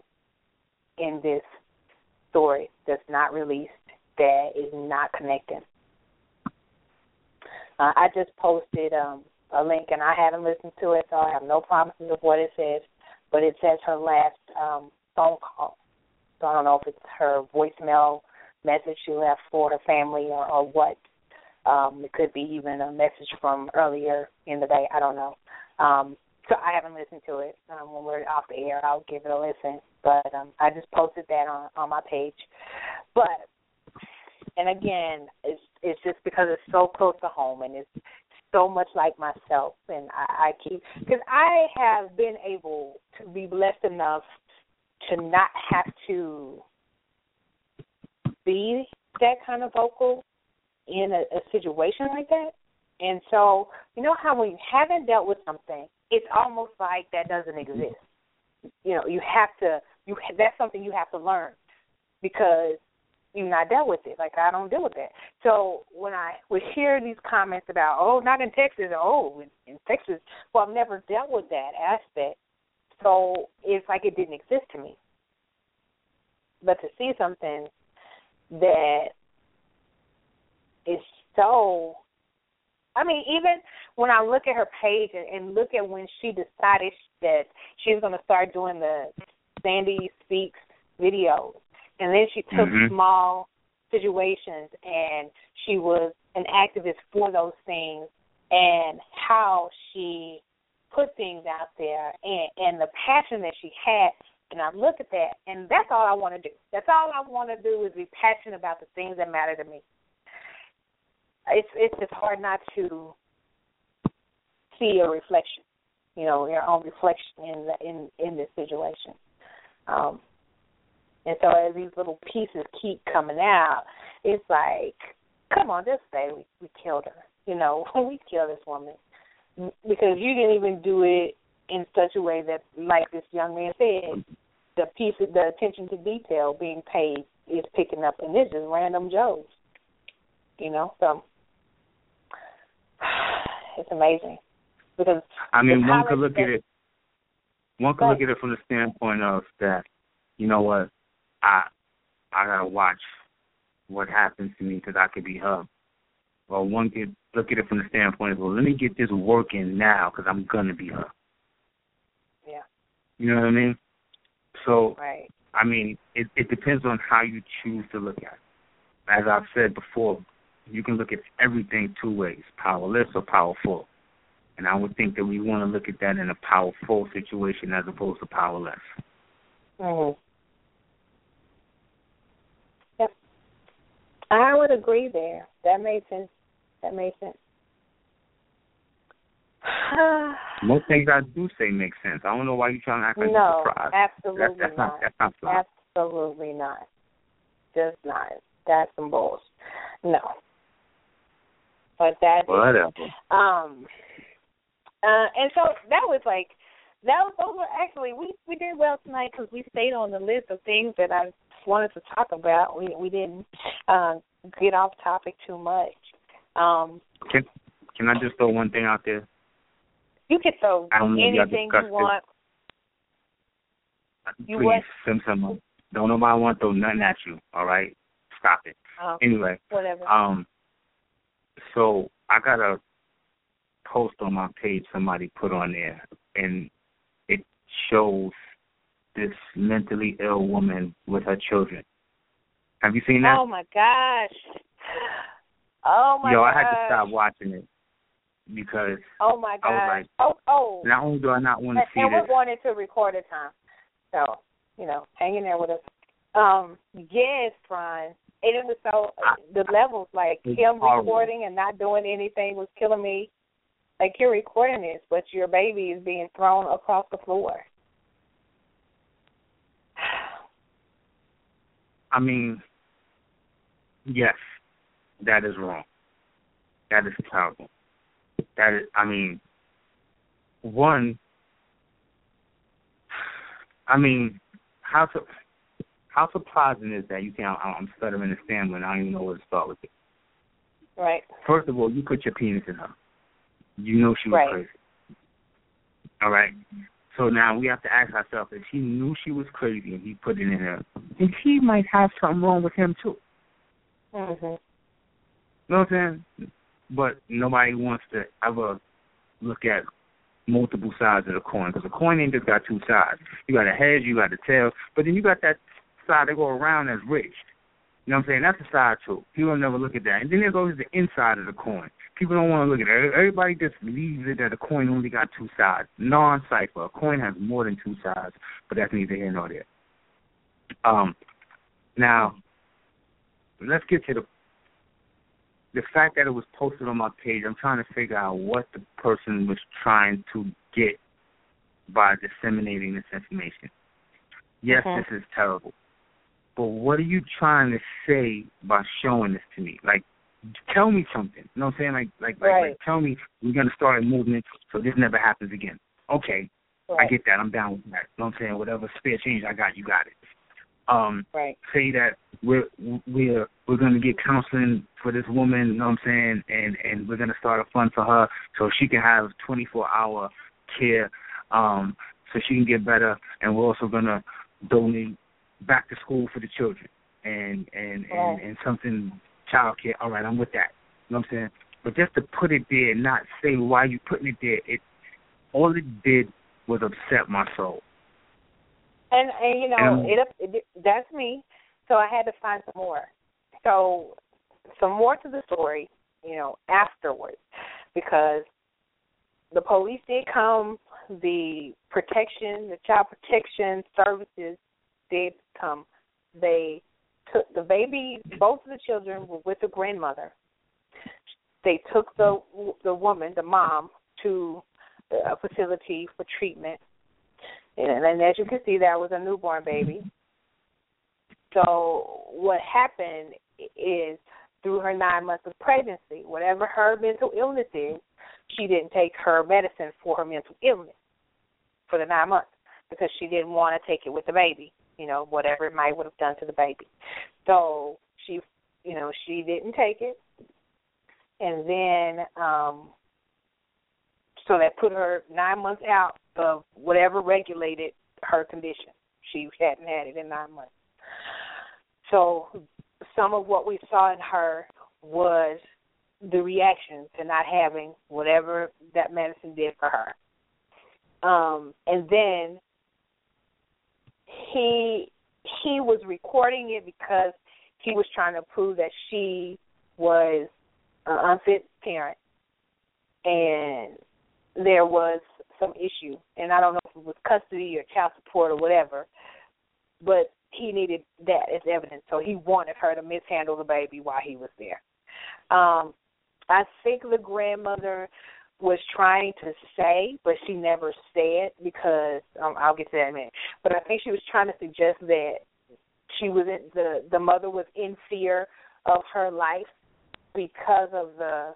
in this story that's not released, that is not connecting. Uh, I just posted um, a link, and I haven't listened to it, so I have no promises of what it says. But it says her last um, phone call. So I don't know if it's her voicemail message she have for the family or, or what. Um, it could be even a message from earlier in the day. I don't know. Um, so I haven't listened to it. Um, when we're off the air, I'll give it a listen. But um, I just posted that on on my page. But and again, it's it's just because it's so close to home and it's so much like myself, and I, I keep because I have been able to be blessed enough to not have to be that kind of vocal in a, a situation like that. And so, you know how when you haven't dealt with something, it's almost like that doesn't exist. You know, you have to you that's something you have to learn because you've not dealt with it. Like I don't deal with that. So when I would hear these comments about, oh, not in Texas, oh, in, in Texas, well, I've never dealt with that aspect. So it's like it didn't exist to me. But to see something that is so I mean, even when I look at her page and, and look at when she decided that she was going to start doing the Sandy Speaks videos, and then she took Mhm. small situations and she was an activist for those things, and how she put things out there and and the passion that she had. And I look at that, and that's all I want to do. That's all I want to do is be passionate about the things that matter to me it's it's just hard not to see a reflection, you know, your own reflection in the, in in this situation. Um, and so as these little pieces keep coming out, it's like, come on, just say we, we killed her. You know, we killed this woman because you didn't even do it in such a way that, like this young man said, the piece, the attention to detail being paid is picking up, and this is random Joes. You know, so it's amazing because I mean, one could look at it. One could look at it from the standpoint of that. You know what? I I gotta watch what happens to me because I could be her. Or one could look at it from the standpoint of, well, let me get this working now because I'm gonna be her. Yeah. You know what I mean? So Right. I mean, it, it depends on how you choose to look at it. As I've said before, you can look at everything two ways, powerless or powerful. And I would think that we want to look at that in a powerful situation as opposed to powerless. Mhm. Yep. I would agree there. That makes sense. That made sense. Most things I do say make sense. I don't know why you're trying to act like no, you're surprised. absolutely That's, that's not. That's not fly. Absolutely not. Just not. That's some bullshit. No. But that is Whatever. Um, uh, and so that was like that was those were actually we we did well tonight because we stayed on the list of things that I wanted to talk about. We we didn't um, get off topic too much. Um, Can Can I just throw one thing out there? You can throw I don't know if y'all anything you want. You Please, what? Sim Sim. Don't nobody want to throw nothing at you. All right, stop it. Um, Anyway, whatever. Um, so I got a post on my page somebody put on there, and it shows this mentally ill woman with her children. Have you seen that? oh my gosh. Oh my gosh. Yo, gosh. I had to stop watching it because Oh my I gosh. like- oh oh. not only do I not want to and, see and we're this, going into recorded time. So, you know, hanging there with us. Um, yes, Brian. And it was so the levels like him horrible. recording and not doing anything was killing me. Like you're recording this, but your baby is being thrown across the floor. I mean, yes, that is wrong. That is terrible. That is, I mean, one, I mean, how su- how surprising is that? You think I'm, I'm stuttering and stammering? I don't even know where to start with it. Right. First of all, you put your penis in her. You know she was Right. crazy. All right. So now we have to ask ourselves if he knew she was crazy and he put it in her, then he might have something wrong with him too. Mhm. You know what I'm saying? But nobody wants to ever look at multiple sides of the coin because the coin ain't just got two sides. You got a head, you got a tail, but then you got that side that go around that's ridged. You know what I'm saying? That's the side too. People never look at that. And then there goes the inside of the coin. People don't want to look at it. Everybody just believes it that a coin only got two sides. Non-cipher. A coin has more than two sides, but that's neither here nor there. Um, now, let's get to the the fact that it was posted on my page. I'm trying to figure out what the person was trying to get by disseminating this information. Yes, Mhm. this is terrible, but what are you trying to say by showing this to me? Like, tell me something. You know what I'm saying? Like, like, like, Right. like tell me we're gonna start a movement so this never happens again. Okay, I get that. I'm down with that. You know what I'm saying? Whatever spare change I got, you got it. Um, Right. say that we're we're we're going to get counseling for this woman, you know what I'm saying, and and we're going to start a fund for her so she can have 24 hour care, um, so she can get better, and we're also going to donate back to school for the children and and and, and something child care. All right, I'm with that. You know what I'm saying? But just to put it there and not say why you putting it there, it all it did was upset my soul. And and you know, And- it, it that's me. So I had to find some more. So some more to the story, you know, afterwards, because the police did come, the protection, the child protection services did come. They took the baby. Both of the children were with the grandmother. They took the the woman, the mom, to a facility for treatment. And, and as you can see, that was a newborn baby. So what happened is through her nine months of pregnancy, whatever her mental illness is, she didn't take her medicine for her mental illness for the nine months because she didn't want to take it with the baby, you know, whatever it might would have done to the baby. So she, you know, she didn't take it, and then um so that put her nine months out of whatever regulated her condition. She hadn't had it in nine months. So some of what we saw in her was the reaction to not having whatever that medicine did for her. Um, and then he he was recording it because he was trying to prove that she was an unfit parent and there was some issue and I don't know if it was custody or child support or whatever, but he needed that as evidence. So he wanted her to mishandle the baby while he was there. Um I think the grandmother was trying to say, but she never said because um, I'll get to that in a minute. But I think she was trying to suggest that she was in, the the mother was in fear of her life because of the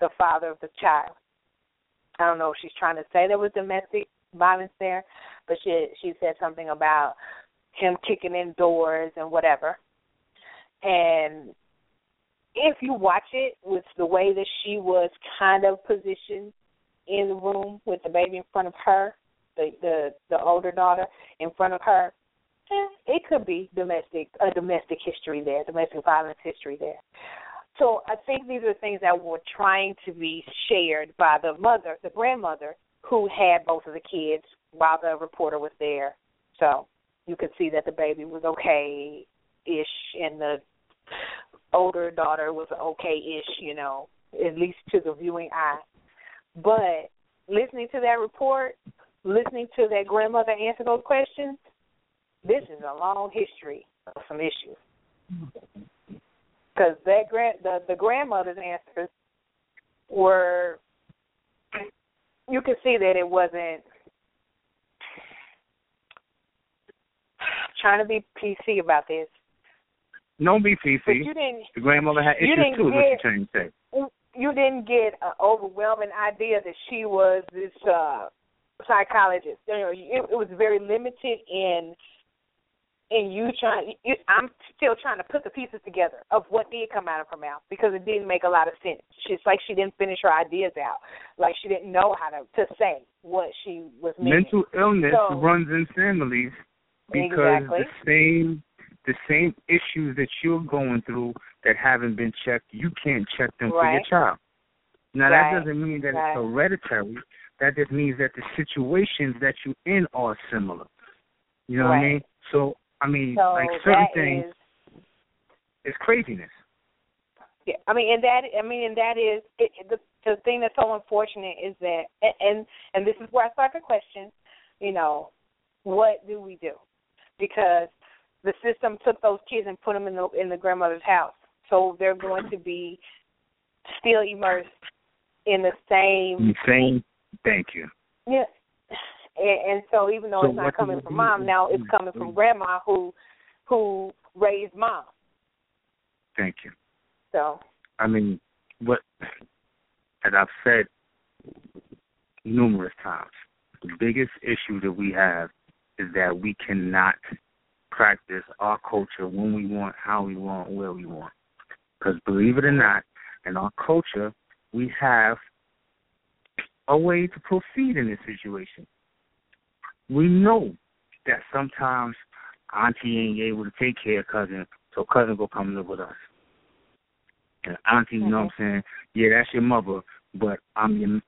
the father of the child. I don't know if she's trying to say there was domestic violence there, but she she said something about him kicking in doors and whatever. And if you watch it with the way that she was kind of positioned in the room with the baby in front of her, the the the older daughter in front of her, eh, it could be domestic a domestic history there, domestic violence history there. So I think these are things that were trying to be shared by the mother, the grandmother, who had both of the kids while the reporter was there. So you could see that the baby was okay ish and the older daughter was okay ish, you know, at least to the viewing eye. But listening to that report, listening to that grandmother answer those questions, this is a long history of some issues. Because that grand the, the grandmother's answers were you could see that it wasn't trying to be PC about this. No be But PC. you didn't The grandmother had you issues didn't too. Is what get- you're trying to say? you didn't get an overwhelming idea that she was this uh psychologist. You know, it, it was very limited in in you trying. You, I'm still trying to put the pieces together of what did come out of her mouth because it didn't make a lot of sense. She's like she didn't finish her ideas out, like she didn't know how to to say what she was meaning. Mental illness So- runs in families because Exactly. the same the same issues that you're going through that haven't been checked, you can't check them for your child. Now Right, that doesn't mean that right. it's hereditary. That just means that the situations that you're in are similar. You know what I mean? So I mean, So like certain things, is- it's craziness. Yeah, I mean, and that I mean, and that is it, the the thing that's so unfortunate is that, and and, and this is where I start to question, you know, what do we do? Because the system took those kids and put them in the in the grandmother's house, so they're going to be still immersed in the same Same. Thank you. yeah. And, and so even though So it's not coming from mom, now it's coming from grandma who who raised mom. Thank you. So I mean, what, as I've said numerous times, the biggest issue that we have is that we cannot practice our culture when we want, how we want, where we want. Because believe it or not, in our culture, we have a way to proceed in this situation. We know that sometimes auntie ain't able to take care of cousin, so cousin go come live with us. And auntie, you know what I'm saying? Yeah, that's your mother, but I'm your.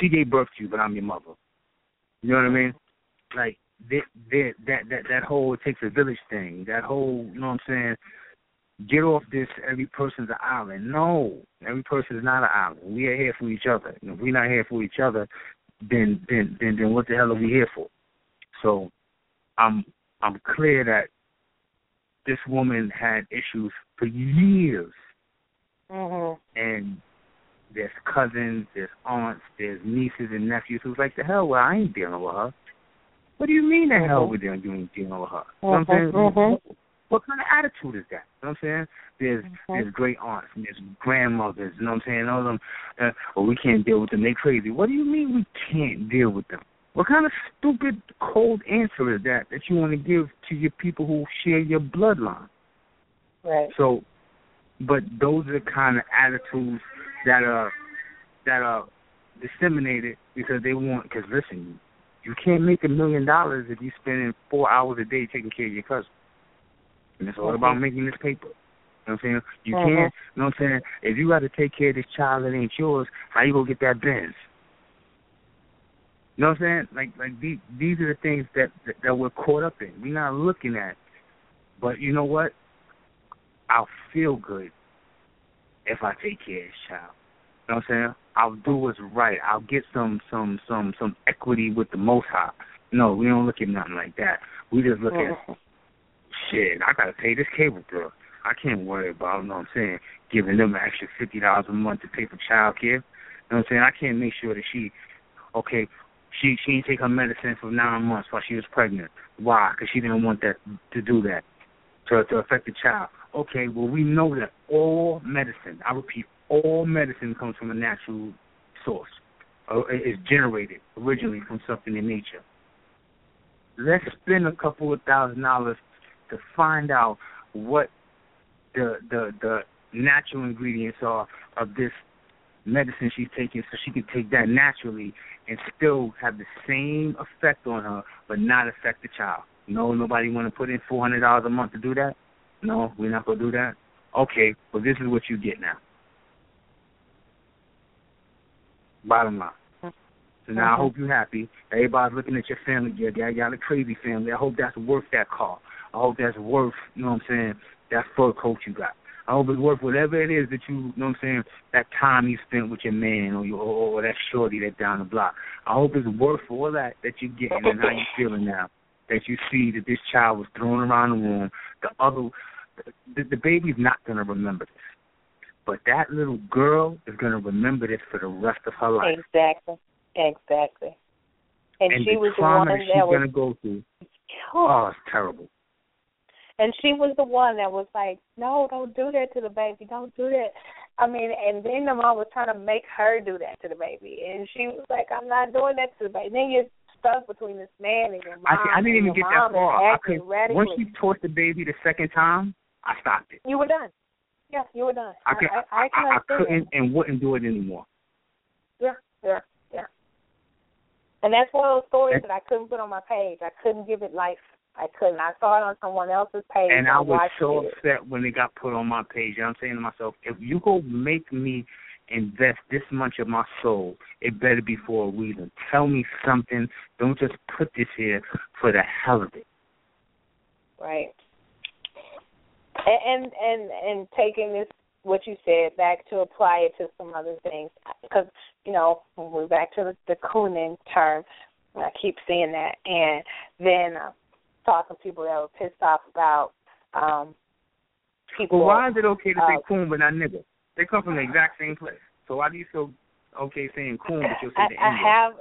She gave birth to you, but I'm your mother. You know what I mean? Like that, that, that, that, that whole it takes a village thing. That whole, you know what I'm saying? Get off this. Every person's an island. No, every person is not an island. We are here for each other. And if we're not here for each other, then, then, then, then what the hell are we here for? So, I'm, I'm clear that this woman had issues for years, mhm. and there's cousins, there's aunts, there's nieces and nephews who's like, the hell, well, I ain't dealing with her. What do you mean the hell Mhm. with them you ain't dealing with her? You know what I'm saying? What, kind of attitude is that? You know what I'm saying? There's there's great aunts and there's grandmothers, you know what I'm saying? All of them, uh, well, we can't deal with them. They crazy. What do you mean we can't deal with them? What kind of stupid, cold answer is that that you want to give to your people who share your bloodline? Right. So, but those are the kind of attitudes that are that are disseminated because they want. Because listen, you can't make a million dollars if you're spending four hours a day taking care of your cousin. And it's all about making this paper. You know what I'm saying? You Mhm. can't. You know what I'm saying? If you got to take care of this child that ain't yours, how you gonna get that Benz? You know what I'm saying? Like like these these are the things that that, that we're caught up in. We're not looking at. But you know what? I'll feel good if I take care of this child. You know what I'm saying? I'll do what's right. I'll get some some some some equity with the Most High. No, we don't look at nothing like that. We just look at Mhm. Shit. I gotta pay this cable bill. I can't worry about. You know what I'm saying? Giving them an extra fifty dollars a month to pay for child care. You know what I'm saying? I can't make sure that she, okay, she she didn't take her medicine for nine months while she was pregnant. Why? Because she didn't want that to do that to to affect the child. Okay, well we know that all medicine, I repeat, all medicine comes from a natural source. Uh, is generated originally from something in nature. Let's spend a couple of thousand dollars to find out what the the the natural ingredients are of this medicine she's taking so she can take that naturally and still have the same effect on her but not affect the child. No, nobody want to put in four hundred dollars a month to do that. No, we're not gonna do that. Okay, well this is what you get now. Bottom line. So now I mm-hmm. hope you're happy. Everybody's looking at your family. Yeah, y'all got a crazy family. I hope that's worth that car. I hope that's worth, you know what I'm saying, that fur coat you got. I hope it's worth whatever it is that you, you know what I'm saying, that time you spent with your man or your or, that shorty that down the block. I hope it's worth all that that you're getting and how you feeling now. That you see that this child was thrown around the room. The other, the, the baby's not gonna remember this, but that little girl is gonna remember this for the rest of her life. Exactly. Exactly. And, and she the was the trauma one that that she's was gonna go through. Oh, it's terrible. And she was the one that was like, No, don't do that to the baby, don't do that. I mean, and then the mom was trying to make her do that to the baby and she was like, I'm not doing that to the baby. And Then you're stuck between this man and your mom. I, I didn't even get that far. I could radically. once she taught the baby the second time, I stopped it. You were done. Yeah, you were done. I, could, I, I, I I, couldn't and wouldn't do it anymore. Yeah, yeah, yeah. And that's one of those stories And- that I couldn't put on my page. I couldn't give it life. I couldn't. I saw it on someone else's page. And I was so it. upset when it got put on my page. I'm saying to myself, if you go make me invest this much of my soul, it better be for a reason. Tell me something. Don't just put this here for the hell of it. Right. And and and taking this what you said back to apply it to some other things because you know we're back to the, the cooning term. I keep seeing that, and then uh, talking to people that were pissed off about um people. Well, why is it okay to uh, say coon but not nigga? They come from the exact same place. So why do you feel okay saying coon but you'll say I, the I have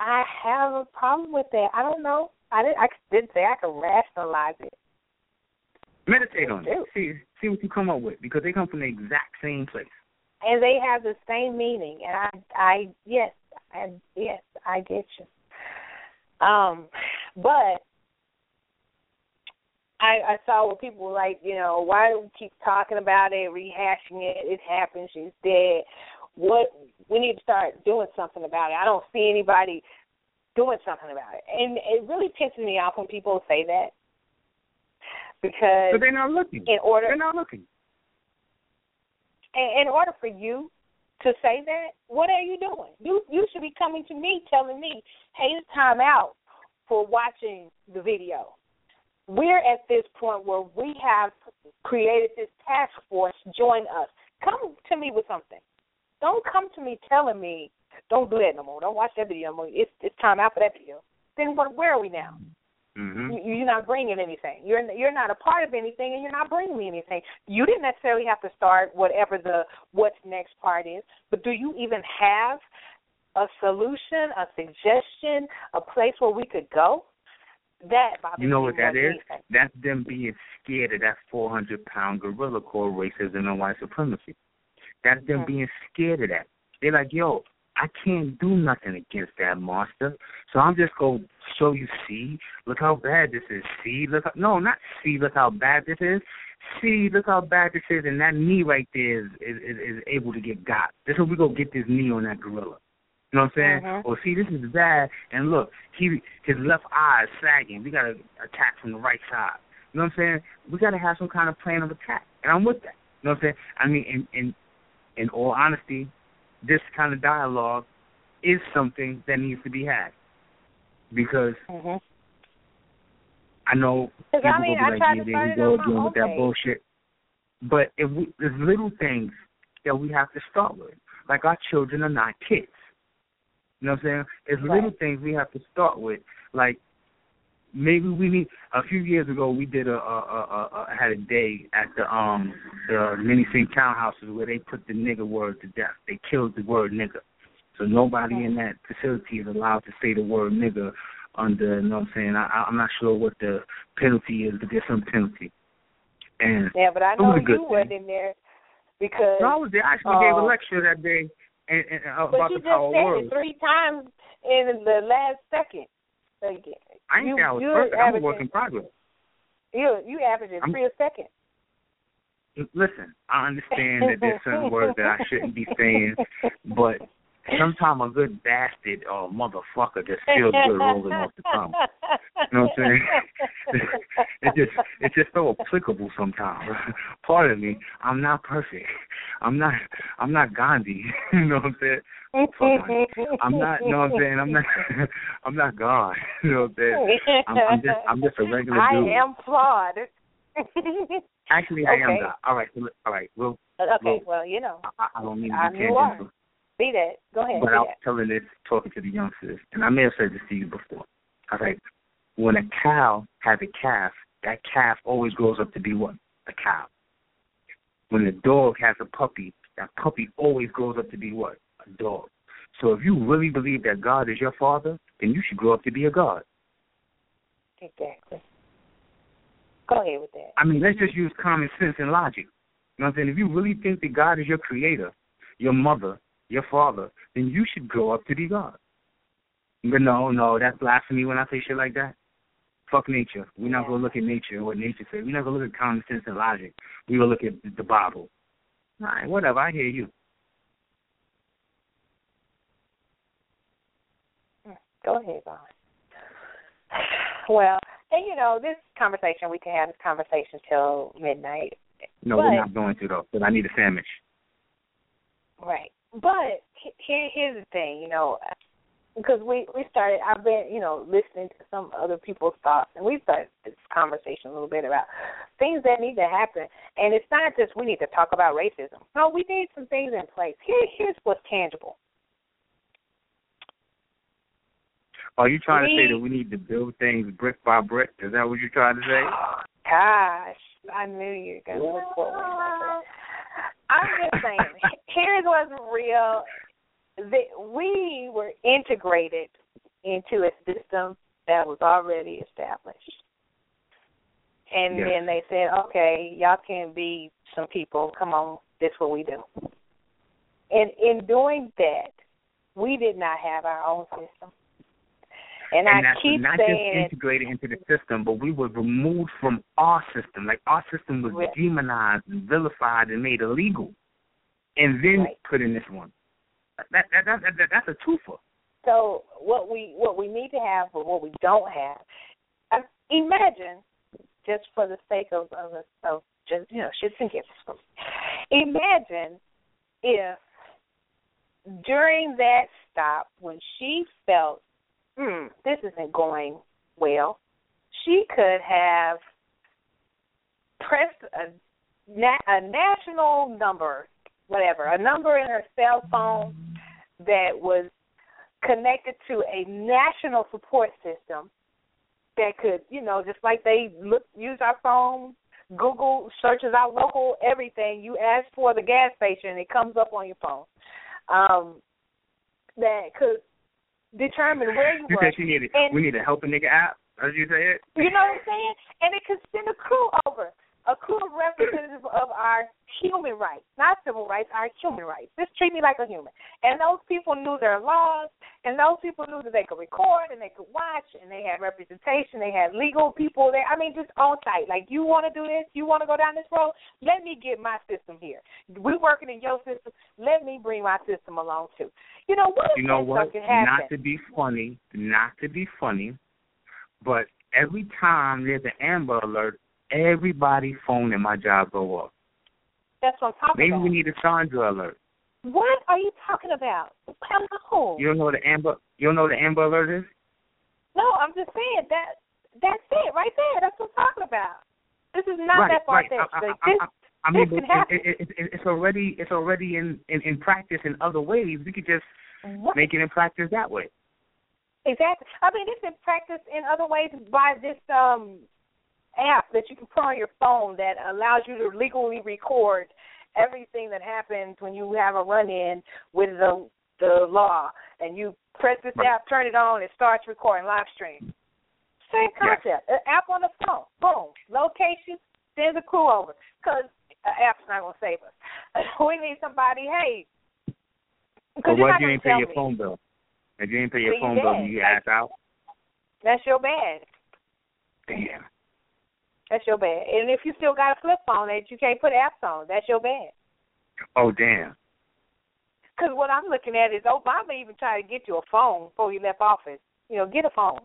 I have a problem with that. I don't know. I didn't. I didn't say I could rationalize it. Meditate on it. See see what you come up with because they come from the exact same place. and they have the same meaning. And I, I, yes, I, yes, I get you. Um, but I, I saw where people were like, you know, why do we keep talking about it, rehashing it? It happened. She's dead. What we need to start doing something about it. I don't see anybody doing something about it, and it really pisses me off when people say that because But they're not looking. in order They're not looking. in, in order for you to say that, what are you doing? You you should be coming to me telling me, hey, it's time out for watching the video. We're at this point where we have created this task force. Join us. Come to me with something. Don't come to me telling me, don't do that no more. Don't watch that video no more. It's it's time out for that video. Then what? Where are we now? hmm You- You're not bringing anything. You're you're not a part of anything, and you're not bringing me anything. You didn't necessarily have to start whatever the what's next part is, but do you even have a solution, a suggestion, a place where we could go? That You know what that anything. That's them being scared of that 400 pound gorilla called racism and white supremacy. That's them Mhm. being scared of that. They're like, yo, I can't do nothing against that monster. So I'm just going to show you, see, look how bad this is. See, look, how, no, not see, look how bad this is. See, look how bad this is. And that knee right there is, is, is, is able to get got. This is what we go get this knee on that gorilla. You know what I'm saying? Mhm. Or see, this is bad. And look, he his left eye is sagging. We got to attack from the right side. You know what I'm saying? We got to have some kind of plan of attack. And I'm with that. You know what I'm saying? I mean, in in in all honesty, this kind of dialogue is something that needs to be had because Mhm. I know people I mean, will be tried like, to yeah, there on go again with that bullshit. But if we, there's little things that we have to start with, like our children are not kids. You know what I'm saying? There's Right. little things we have to start with, like maybe we need. A few years ago, we did a, a, a, a had a day at the um the mini St. townhouses where they put the nigger word to death. They killed the word nigger, so nobody in that facility is allowed to say the word nigger under. You know what I'm saying? I, I'm not sure what the penalty is, but there's some penalty. And Yeah, but I know you wasn't in there because. so I was there. I actually gave a uh, lecture that day and, and, but about you the just power said words. it three times in the last second. Like, I ain't you, say I was perfect. I'm a work in progress. You you averaging I'm- three a second. Listen, I understand that there's certain words that I shouldn't be saying, but sometimes a good bastard or motherfucker just feels good rolling off the tongue. You know what I'm saying? it just it's just so applicable sometimes. Pardon me, I'm not perfect. I'm not I'm not Gandhi. you know what I'm saying? I'm not. You know what I'm saying? I'm not. I'm not God. You know what I'm saying? I'm, I'm just. I'm just a regular I dude. am flawed. Actually, I am Okay. God. All right. All right. Well, uh, okay, Well, well, you know, I, I don't mean to I be knew I- tangential, see that. Go ahead. but I was that. telling this, talking to the youngsters, and I may have said this to you before. I was like, when a cow has a calf, that calf always grows up to be what? A cow. When a dog has a puppy, that puppy always grows up to be what? A dog. So if you really believe that God is your father, then you should grow up to be a God. Exactly. Go ahead with that. I mean, let's just use common sense and logic. You know what I'm saying? If you really think that God is your creator, your mother, your father, then you should grow up to be God. But no, no, that's blasphemy when I say shit like that. Fuck nature. We're not gonna look at nature and what nature says. We're not gonna look at common sense and logic. We're gonna look at the Bible. All right, whatever. I hear you. Go ahead, Vaughn. Well, and you know, this conversation we can have this conversation till midnight. No, But- we're not going to though, because I need a sandwich. Right. But here, here's the thing, you know, because we we started. I've been, you know, listening to some other people's thoughts, and we started this conversation a little bit about things that need to happen. And it's not just we need to talk about racism. No, we need some things in place. Here, here's what's tangible. Are you trying We- to say that we need to build things brick by brick? Is that what you're trying to say? Oh, gosh, I knew you were gonna look for one. I'm just saying, here's what's real. That we were integrated into a system that was already established. And Yes. then they said, okay, y'all can be some people. Come on, this what we do. And in doing that, we did not have our own system. And, and I that's keep not saying, just integrated into the system, but we were removed from our system. Like our system was Right. demonized and vilified and made illegal, and then Right. put in this one. That, that, that, that, that's a twofer. So what we what we need to have, but what we don't have, uh, imagine, just for the sake of of, of just you know shits and giggles, imagine if during that stop when she felt, hmm, this isn't going well, she could have pressed a a national number, whatever, a number in her cell phone that was connected to a national support system that could, you know, just like they look use our phone, Google searches out local everything. You ask for the gas station, it comes up on your phone. Um, that could determine where you You were. said she needed. And- we need to help a nigga out. As you say it. You know what I'm saying? And it could send a crew over, a crew representative of our human rights, not civil rights, our human rights. Just treat me like a human. And those people knew their laws, and those people knew that they could record and they could watch, and they had representation. They had legal people there. I mean, just on site. Like, you want to do this? You want to go down this road? Let me get my system here. We're working in your system. Let me bring my system along too. You know what? You know what? Not to be funny, not to be funny, but every time there's an Amber Alert, everybody's phone in my job go off. That's what I'm talking Maybe about. we need a Sandra alert. What are you talking about? Hello. You don't know what the Amber? You don't know what the Amber Alert is? No, I'm just saying that that's it right there. That's what I'm talking about. This is not right, that far right. fetched. Like, this, I, I mean, this can it, it, it, it's already it's already in, in in practice in other ways. We could just what? make it in practice that way. Exactly. I mean, it's in practice in other ways by this um app that you can put on your phone that allows you to legally record everything that happens when you have a run-in with the the law, and you press this Right. app, turn it on, it starts recording live stream. Same Yes. concept. An app on the phone. Boom. Location. Sends a crew over. Because an app's not going to save us. we need somebody, hey. You're what if you ain't pay your me. phone bill? If you ain't pay your you phone bill, you ass out. That's your bad. Damn. That's your bad. And if you still got a flip phone that you can't put apps on, that's your bad. Oh damn. Because what I'm looking at is Obama even tried to get you a phone before he left office. You know, get a phone.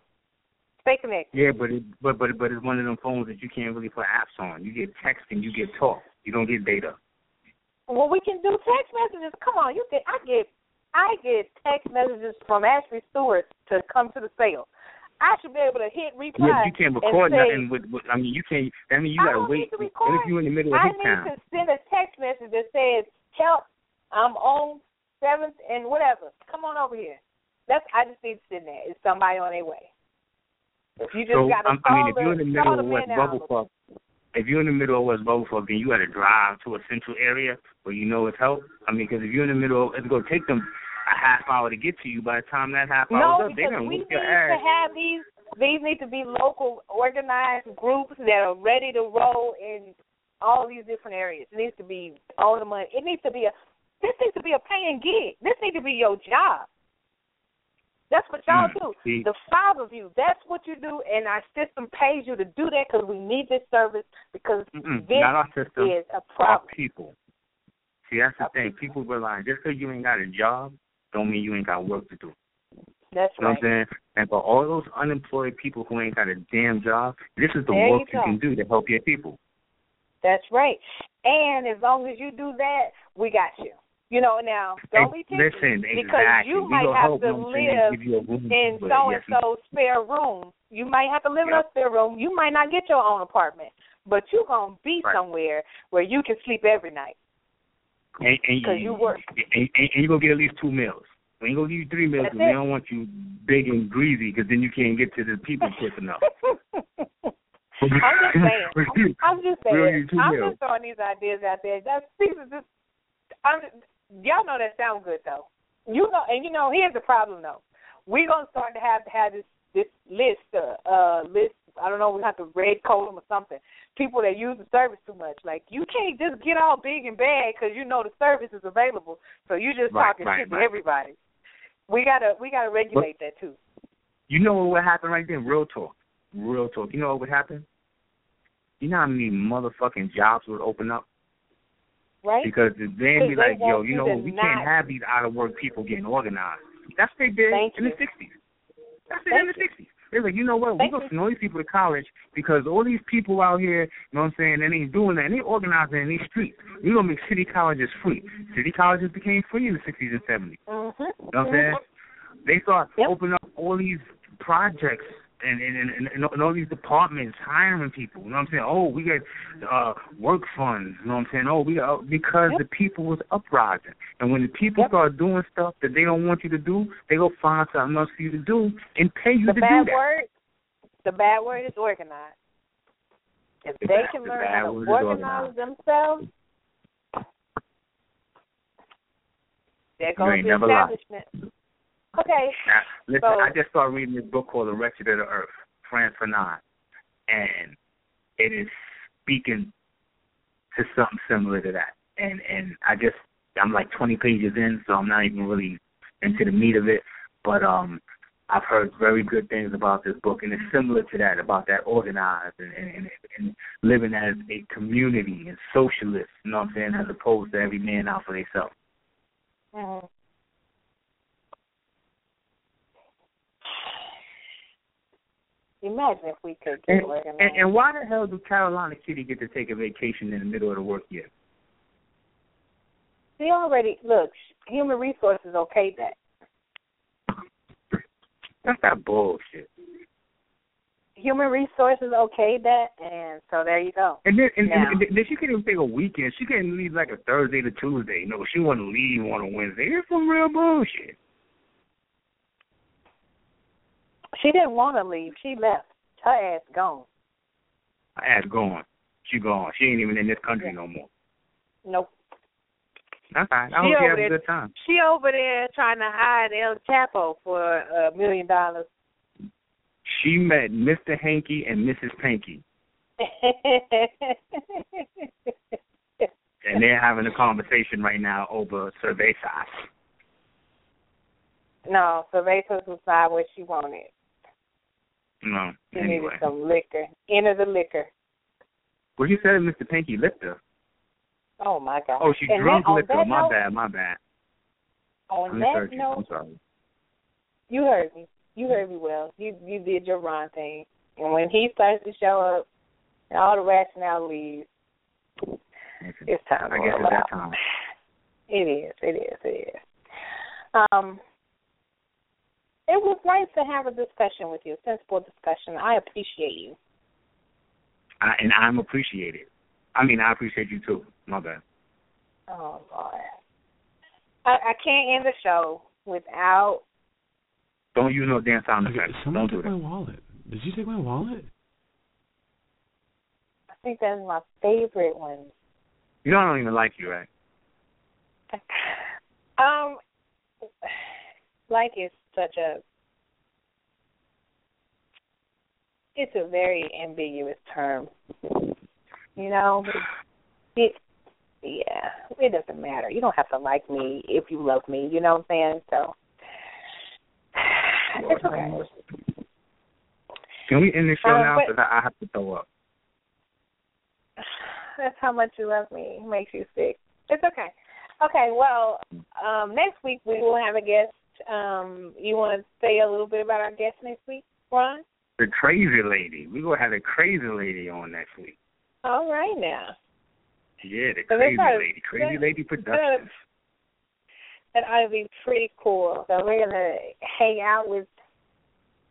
Stay connected. Yeah, but it but but but it's one of them phones that you can't really put apps on. You get text and you get talk. You don't get data. Well, we can do text messages. Come on, you get. I get. I get text messages from Ashley Stewart to come to the sale. I should be able to hit reply. Yeah, you can't record say, nothing with, with. I mean, you can't. I mean, you gotta wait. need to if you're in the middle of I his need town? to send a text message that says, "Help! I'm on seventh and whatever. Come on over here." That's. I just need to send that. It's somebody on their way. If you just So got to um, I mean, if you're in the middle of West bubble, Bubblefuck, if you're in the middle of West Bubblefuck, then you got to drive to a central area where you know it's help. I mean, because if you're in the middle, it's gonna take them a half hour to get to you. By the time that half hour No, up, they're gonna we whoop need your to have these. These need to be local, organized groups that are ready to roll in all these different areas. It needs to be all the money. It needs to be a. This needs to be a paying gig. This needs to be your job. That's what y'all Mm, do. see. The five of you. That's what you do, and our system pays you to do that because we need this service because Mm-mm, this not our system. is a Our people. See, that's the thing. People realize just because you ain't got a job, don't mean you ain't got work to do. That's You know right. what I'm saying? And for all those unemployed people who ain't got a damn job, this is the There work you go. can do to help your people. That's right. And as long as you do that, we got you. You know, now don't be picky Listen, because exactly. you might have to live give you a room in so and so's spare room. You might have to live in Yep. a spare room. You might not get your own apartment, but you're gonna be Right. somewhere where you can sleep every night. And, and 'Cause you work. And, and, and you gonna get at least two meals. We ain't gonna give you three meals because we don't want you big and greasy because then you can't get to the people quick enough. I'm just saying. I'm just We'll saying. I'm meals. just throwing these ideas out there. That's these are just. I'm y'all know that sound good though. You know, and you know, here's the problem though. We're gonna start to have to have this this list, uh, uh list. I don't know. We have to red code them or something. People that use the service too much. Like you can't just get all big and bad because you know the service is available. So you just Right, talking right, shit to everybody. We gotta we gotta regulate that too. You know what would happen right then? Real talk. Real talk. You know what would happen? You know how many motherfucking jobs would open up? Right? Because then be like, yo, you know what? We not- can't have these out of work people getting organized. That's what they did Thank in you. the 60s. That's it Thank in the you. 60s. They're like, you know what? We're gonna send these people to college because all these people out here, you know what I'm saying, they ain't doing that. And they organizing in these streets. We're going to make city colleges free. City colleges became free in the 60s and 70s. Mm-hmm. You know what I'm saying? They start Yep. opening up all these projects and and, and and and all these departments hiring people. You know what I'm saying? Oh, we got uh work funds. You know what I'm saying? Oh, we got because Yep. the people was uprising, and when the people Yep. start doing stuff that they don't want you to do, they go find something else for you to do and pay you the to bad do that. word the bad word is organized. If The they bad- can the learn how to organize themselves, there goes the establishment. Okay. Now, listen, So- I just started reading this book called The Wretched of the Earth, Frantz Fanon, and it is speaking to something similar to that. And and I just I'm like 20 pages in, so I'm not even really into the meat of it. But um, I've heard very good things about this book, and it's similar to that about that organized and and, and living as a community and socialist. You know what I'm saying? As opposed to every man out for themselves. Mm-hmm. Imagine if we could get And, organized. and, and why the hell do Carolina Kitty get to take a vacation in the middle of the work year? See, already look. Human resources okay that. That's that bullshit. Human resources okay that, and so there you go. And then, and, and, then she can't even take a weekend. She can't leave like a Thursday to Tuesday. No, she want to leave on a Wednesday. It's some real bullshit. She didn't want to leave. She left. Her ass gone. I ass gone. She gone. She ain't even in this country no more. Nope. That's fine. I She hope over have a good time. She over there trying to hide El Chapo for a million dollars. She met Mr. Hanky and Mrs. Panky, and they're having a conversation right now over cervezas. no, Cervezas was not what she wanted. No, She anyway. needed some liquor. Enter the liquor. Well, you said Mr. Pinky licked her. Oh my God. Oh, she And drunk that, liquor. that My note, bad, my bad. On I that you. I'm sorry. you heard me. You heard me well. You you did your Ron thing. And when he starts to show up, and all the rationale leaves, it's time. I to guess it's that time. It is. It is. It is. Um, it was nice to have a discussion with you, a sensible discussion. I appreciate you. I, and I'm appreciated. I mean, I appreciate you too. My bad. Oh Lord, I, I can't end the show without. Don't use no damn sound Okay, effects. someone Don't do took my wallet. Did you take my wallet? I think that's my favorite one. You know I don't even like you, right? Um, like is such a. It's a very ambiguous term. You know, it. Yeah, it doesn't matter. You don't have to like me if you love me. You know what I'm saying? So it's okay. Can we end the show Uh, now? Because I, I have to throw up. That's how much you love me. It makes you sick. It's okay. Okay, well, um, next week we will have a guest. Um, you want to say a little bit about our guest next week, Ron? The crazy lady. We're gonna have the crazy lady on next week. All right now. Yeah, the So crazy lady. Crazy they- lady productions. That ought to be pretty cool. So we're gonna hang out with.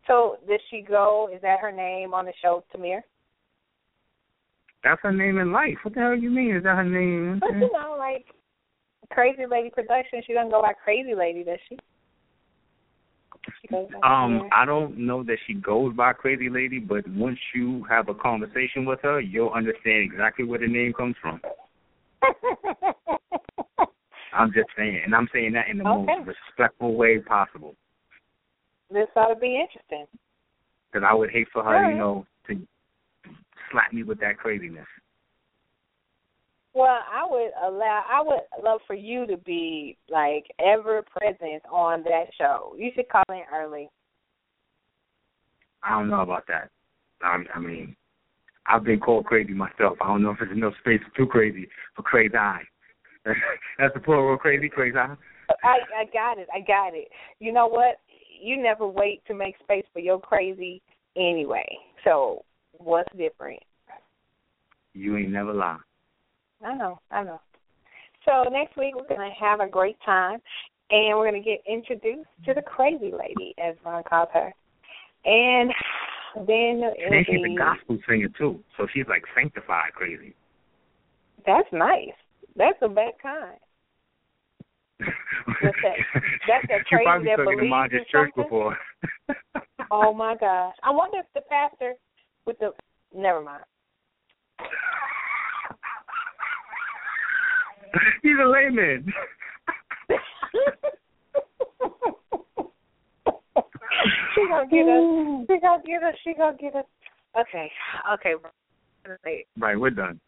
So does she go? Is that her name on the show, Tamir? That's her name in life. What the hell you mean? Is that her name? But you know, like Crazy Lady Production, she doesn't go by Crazy Lady, does she? Um, I don't know that she goes by Crazy Lady, but once you have a conversation with her, you'll understand exactly where the name comes from. I'm just saying, and I'm saying that in the Okay. most respectful way possible. this ought to be interesting. Because I would hate for her, Alright. you know, to slap me with that craziness. Well, I would allow. I would love for you to be like ever present on that show. You should call in early. I don't know about that. I, I mean, I've been called crazy myself. I don't know if there's enough space for too crazy for crazy eye. That's the plural crazy, crazy eye. I I got it. I got it. You know what? You never wait to make space for your crazy anyway. So what's different? You ain't never lie. I know. I know. So next week we're gonna have a great time, and we're gonna get introduced to the crazy lady, as Ron calls her, and then And she's be a gospel singer too, so she's like sanctified crazy. that's nice. That's the best kind. What's that? That's that crazy probably that to believes in church something? before. Oh my gosh! I wonder if the pastor with the never mind. He's a layman. she gonna get us. She gonna get us. She gonna get us. Okay. Okay. Right. Right, we're done.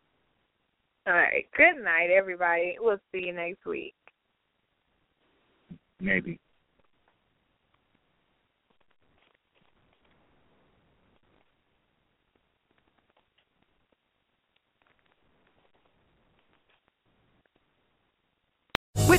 All right. Good night, everybody. We'll see you next week. Maybe. With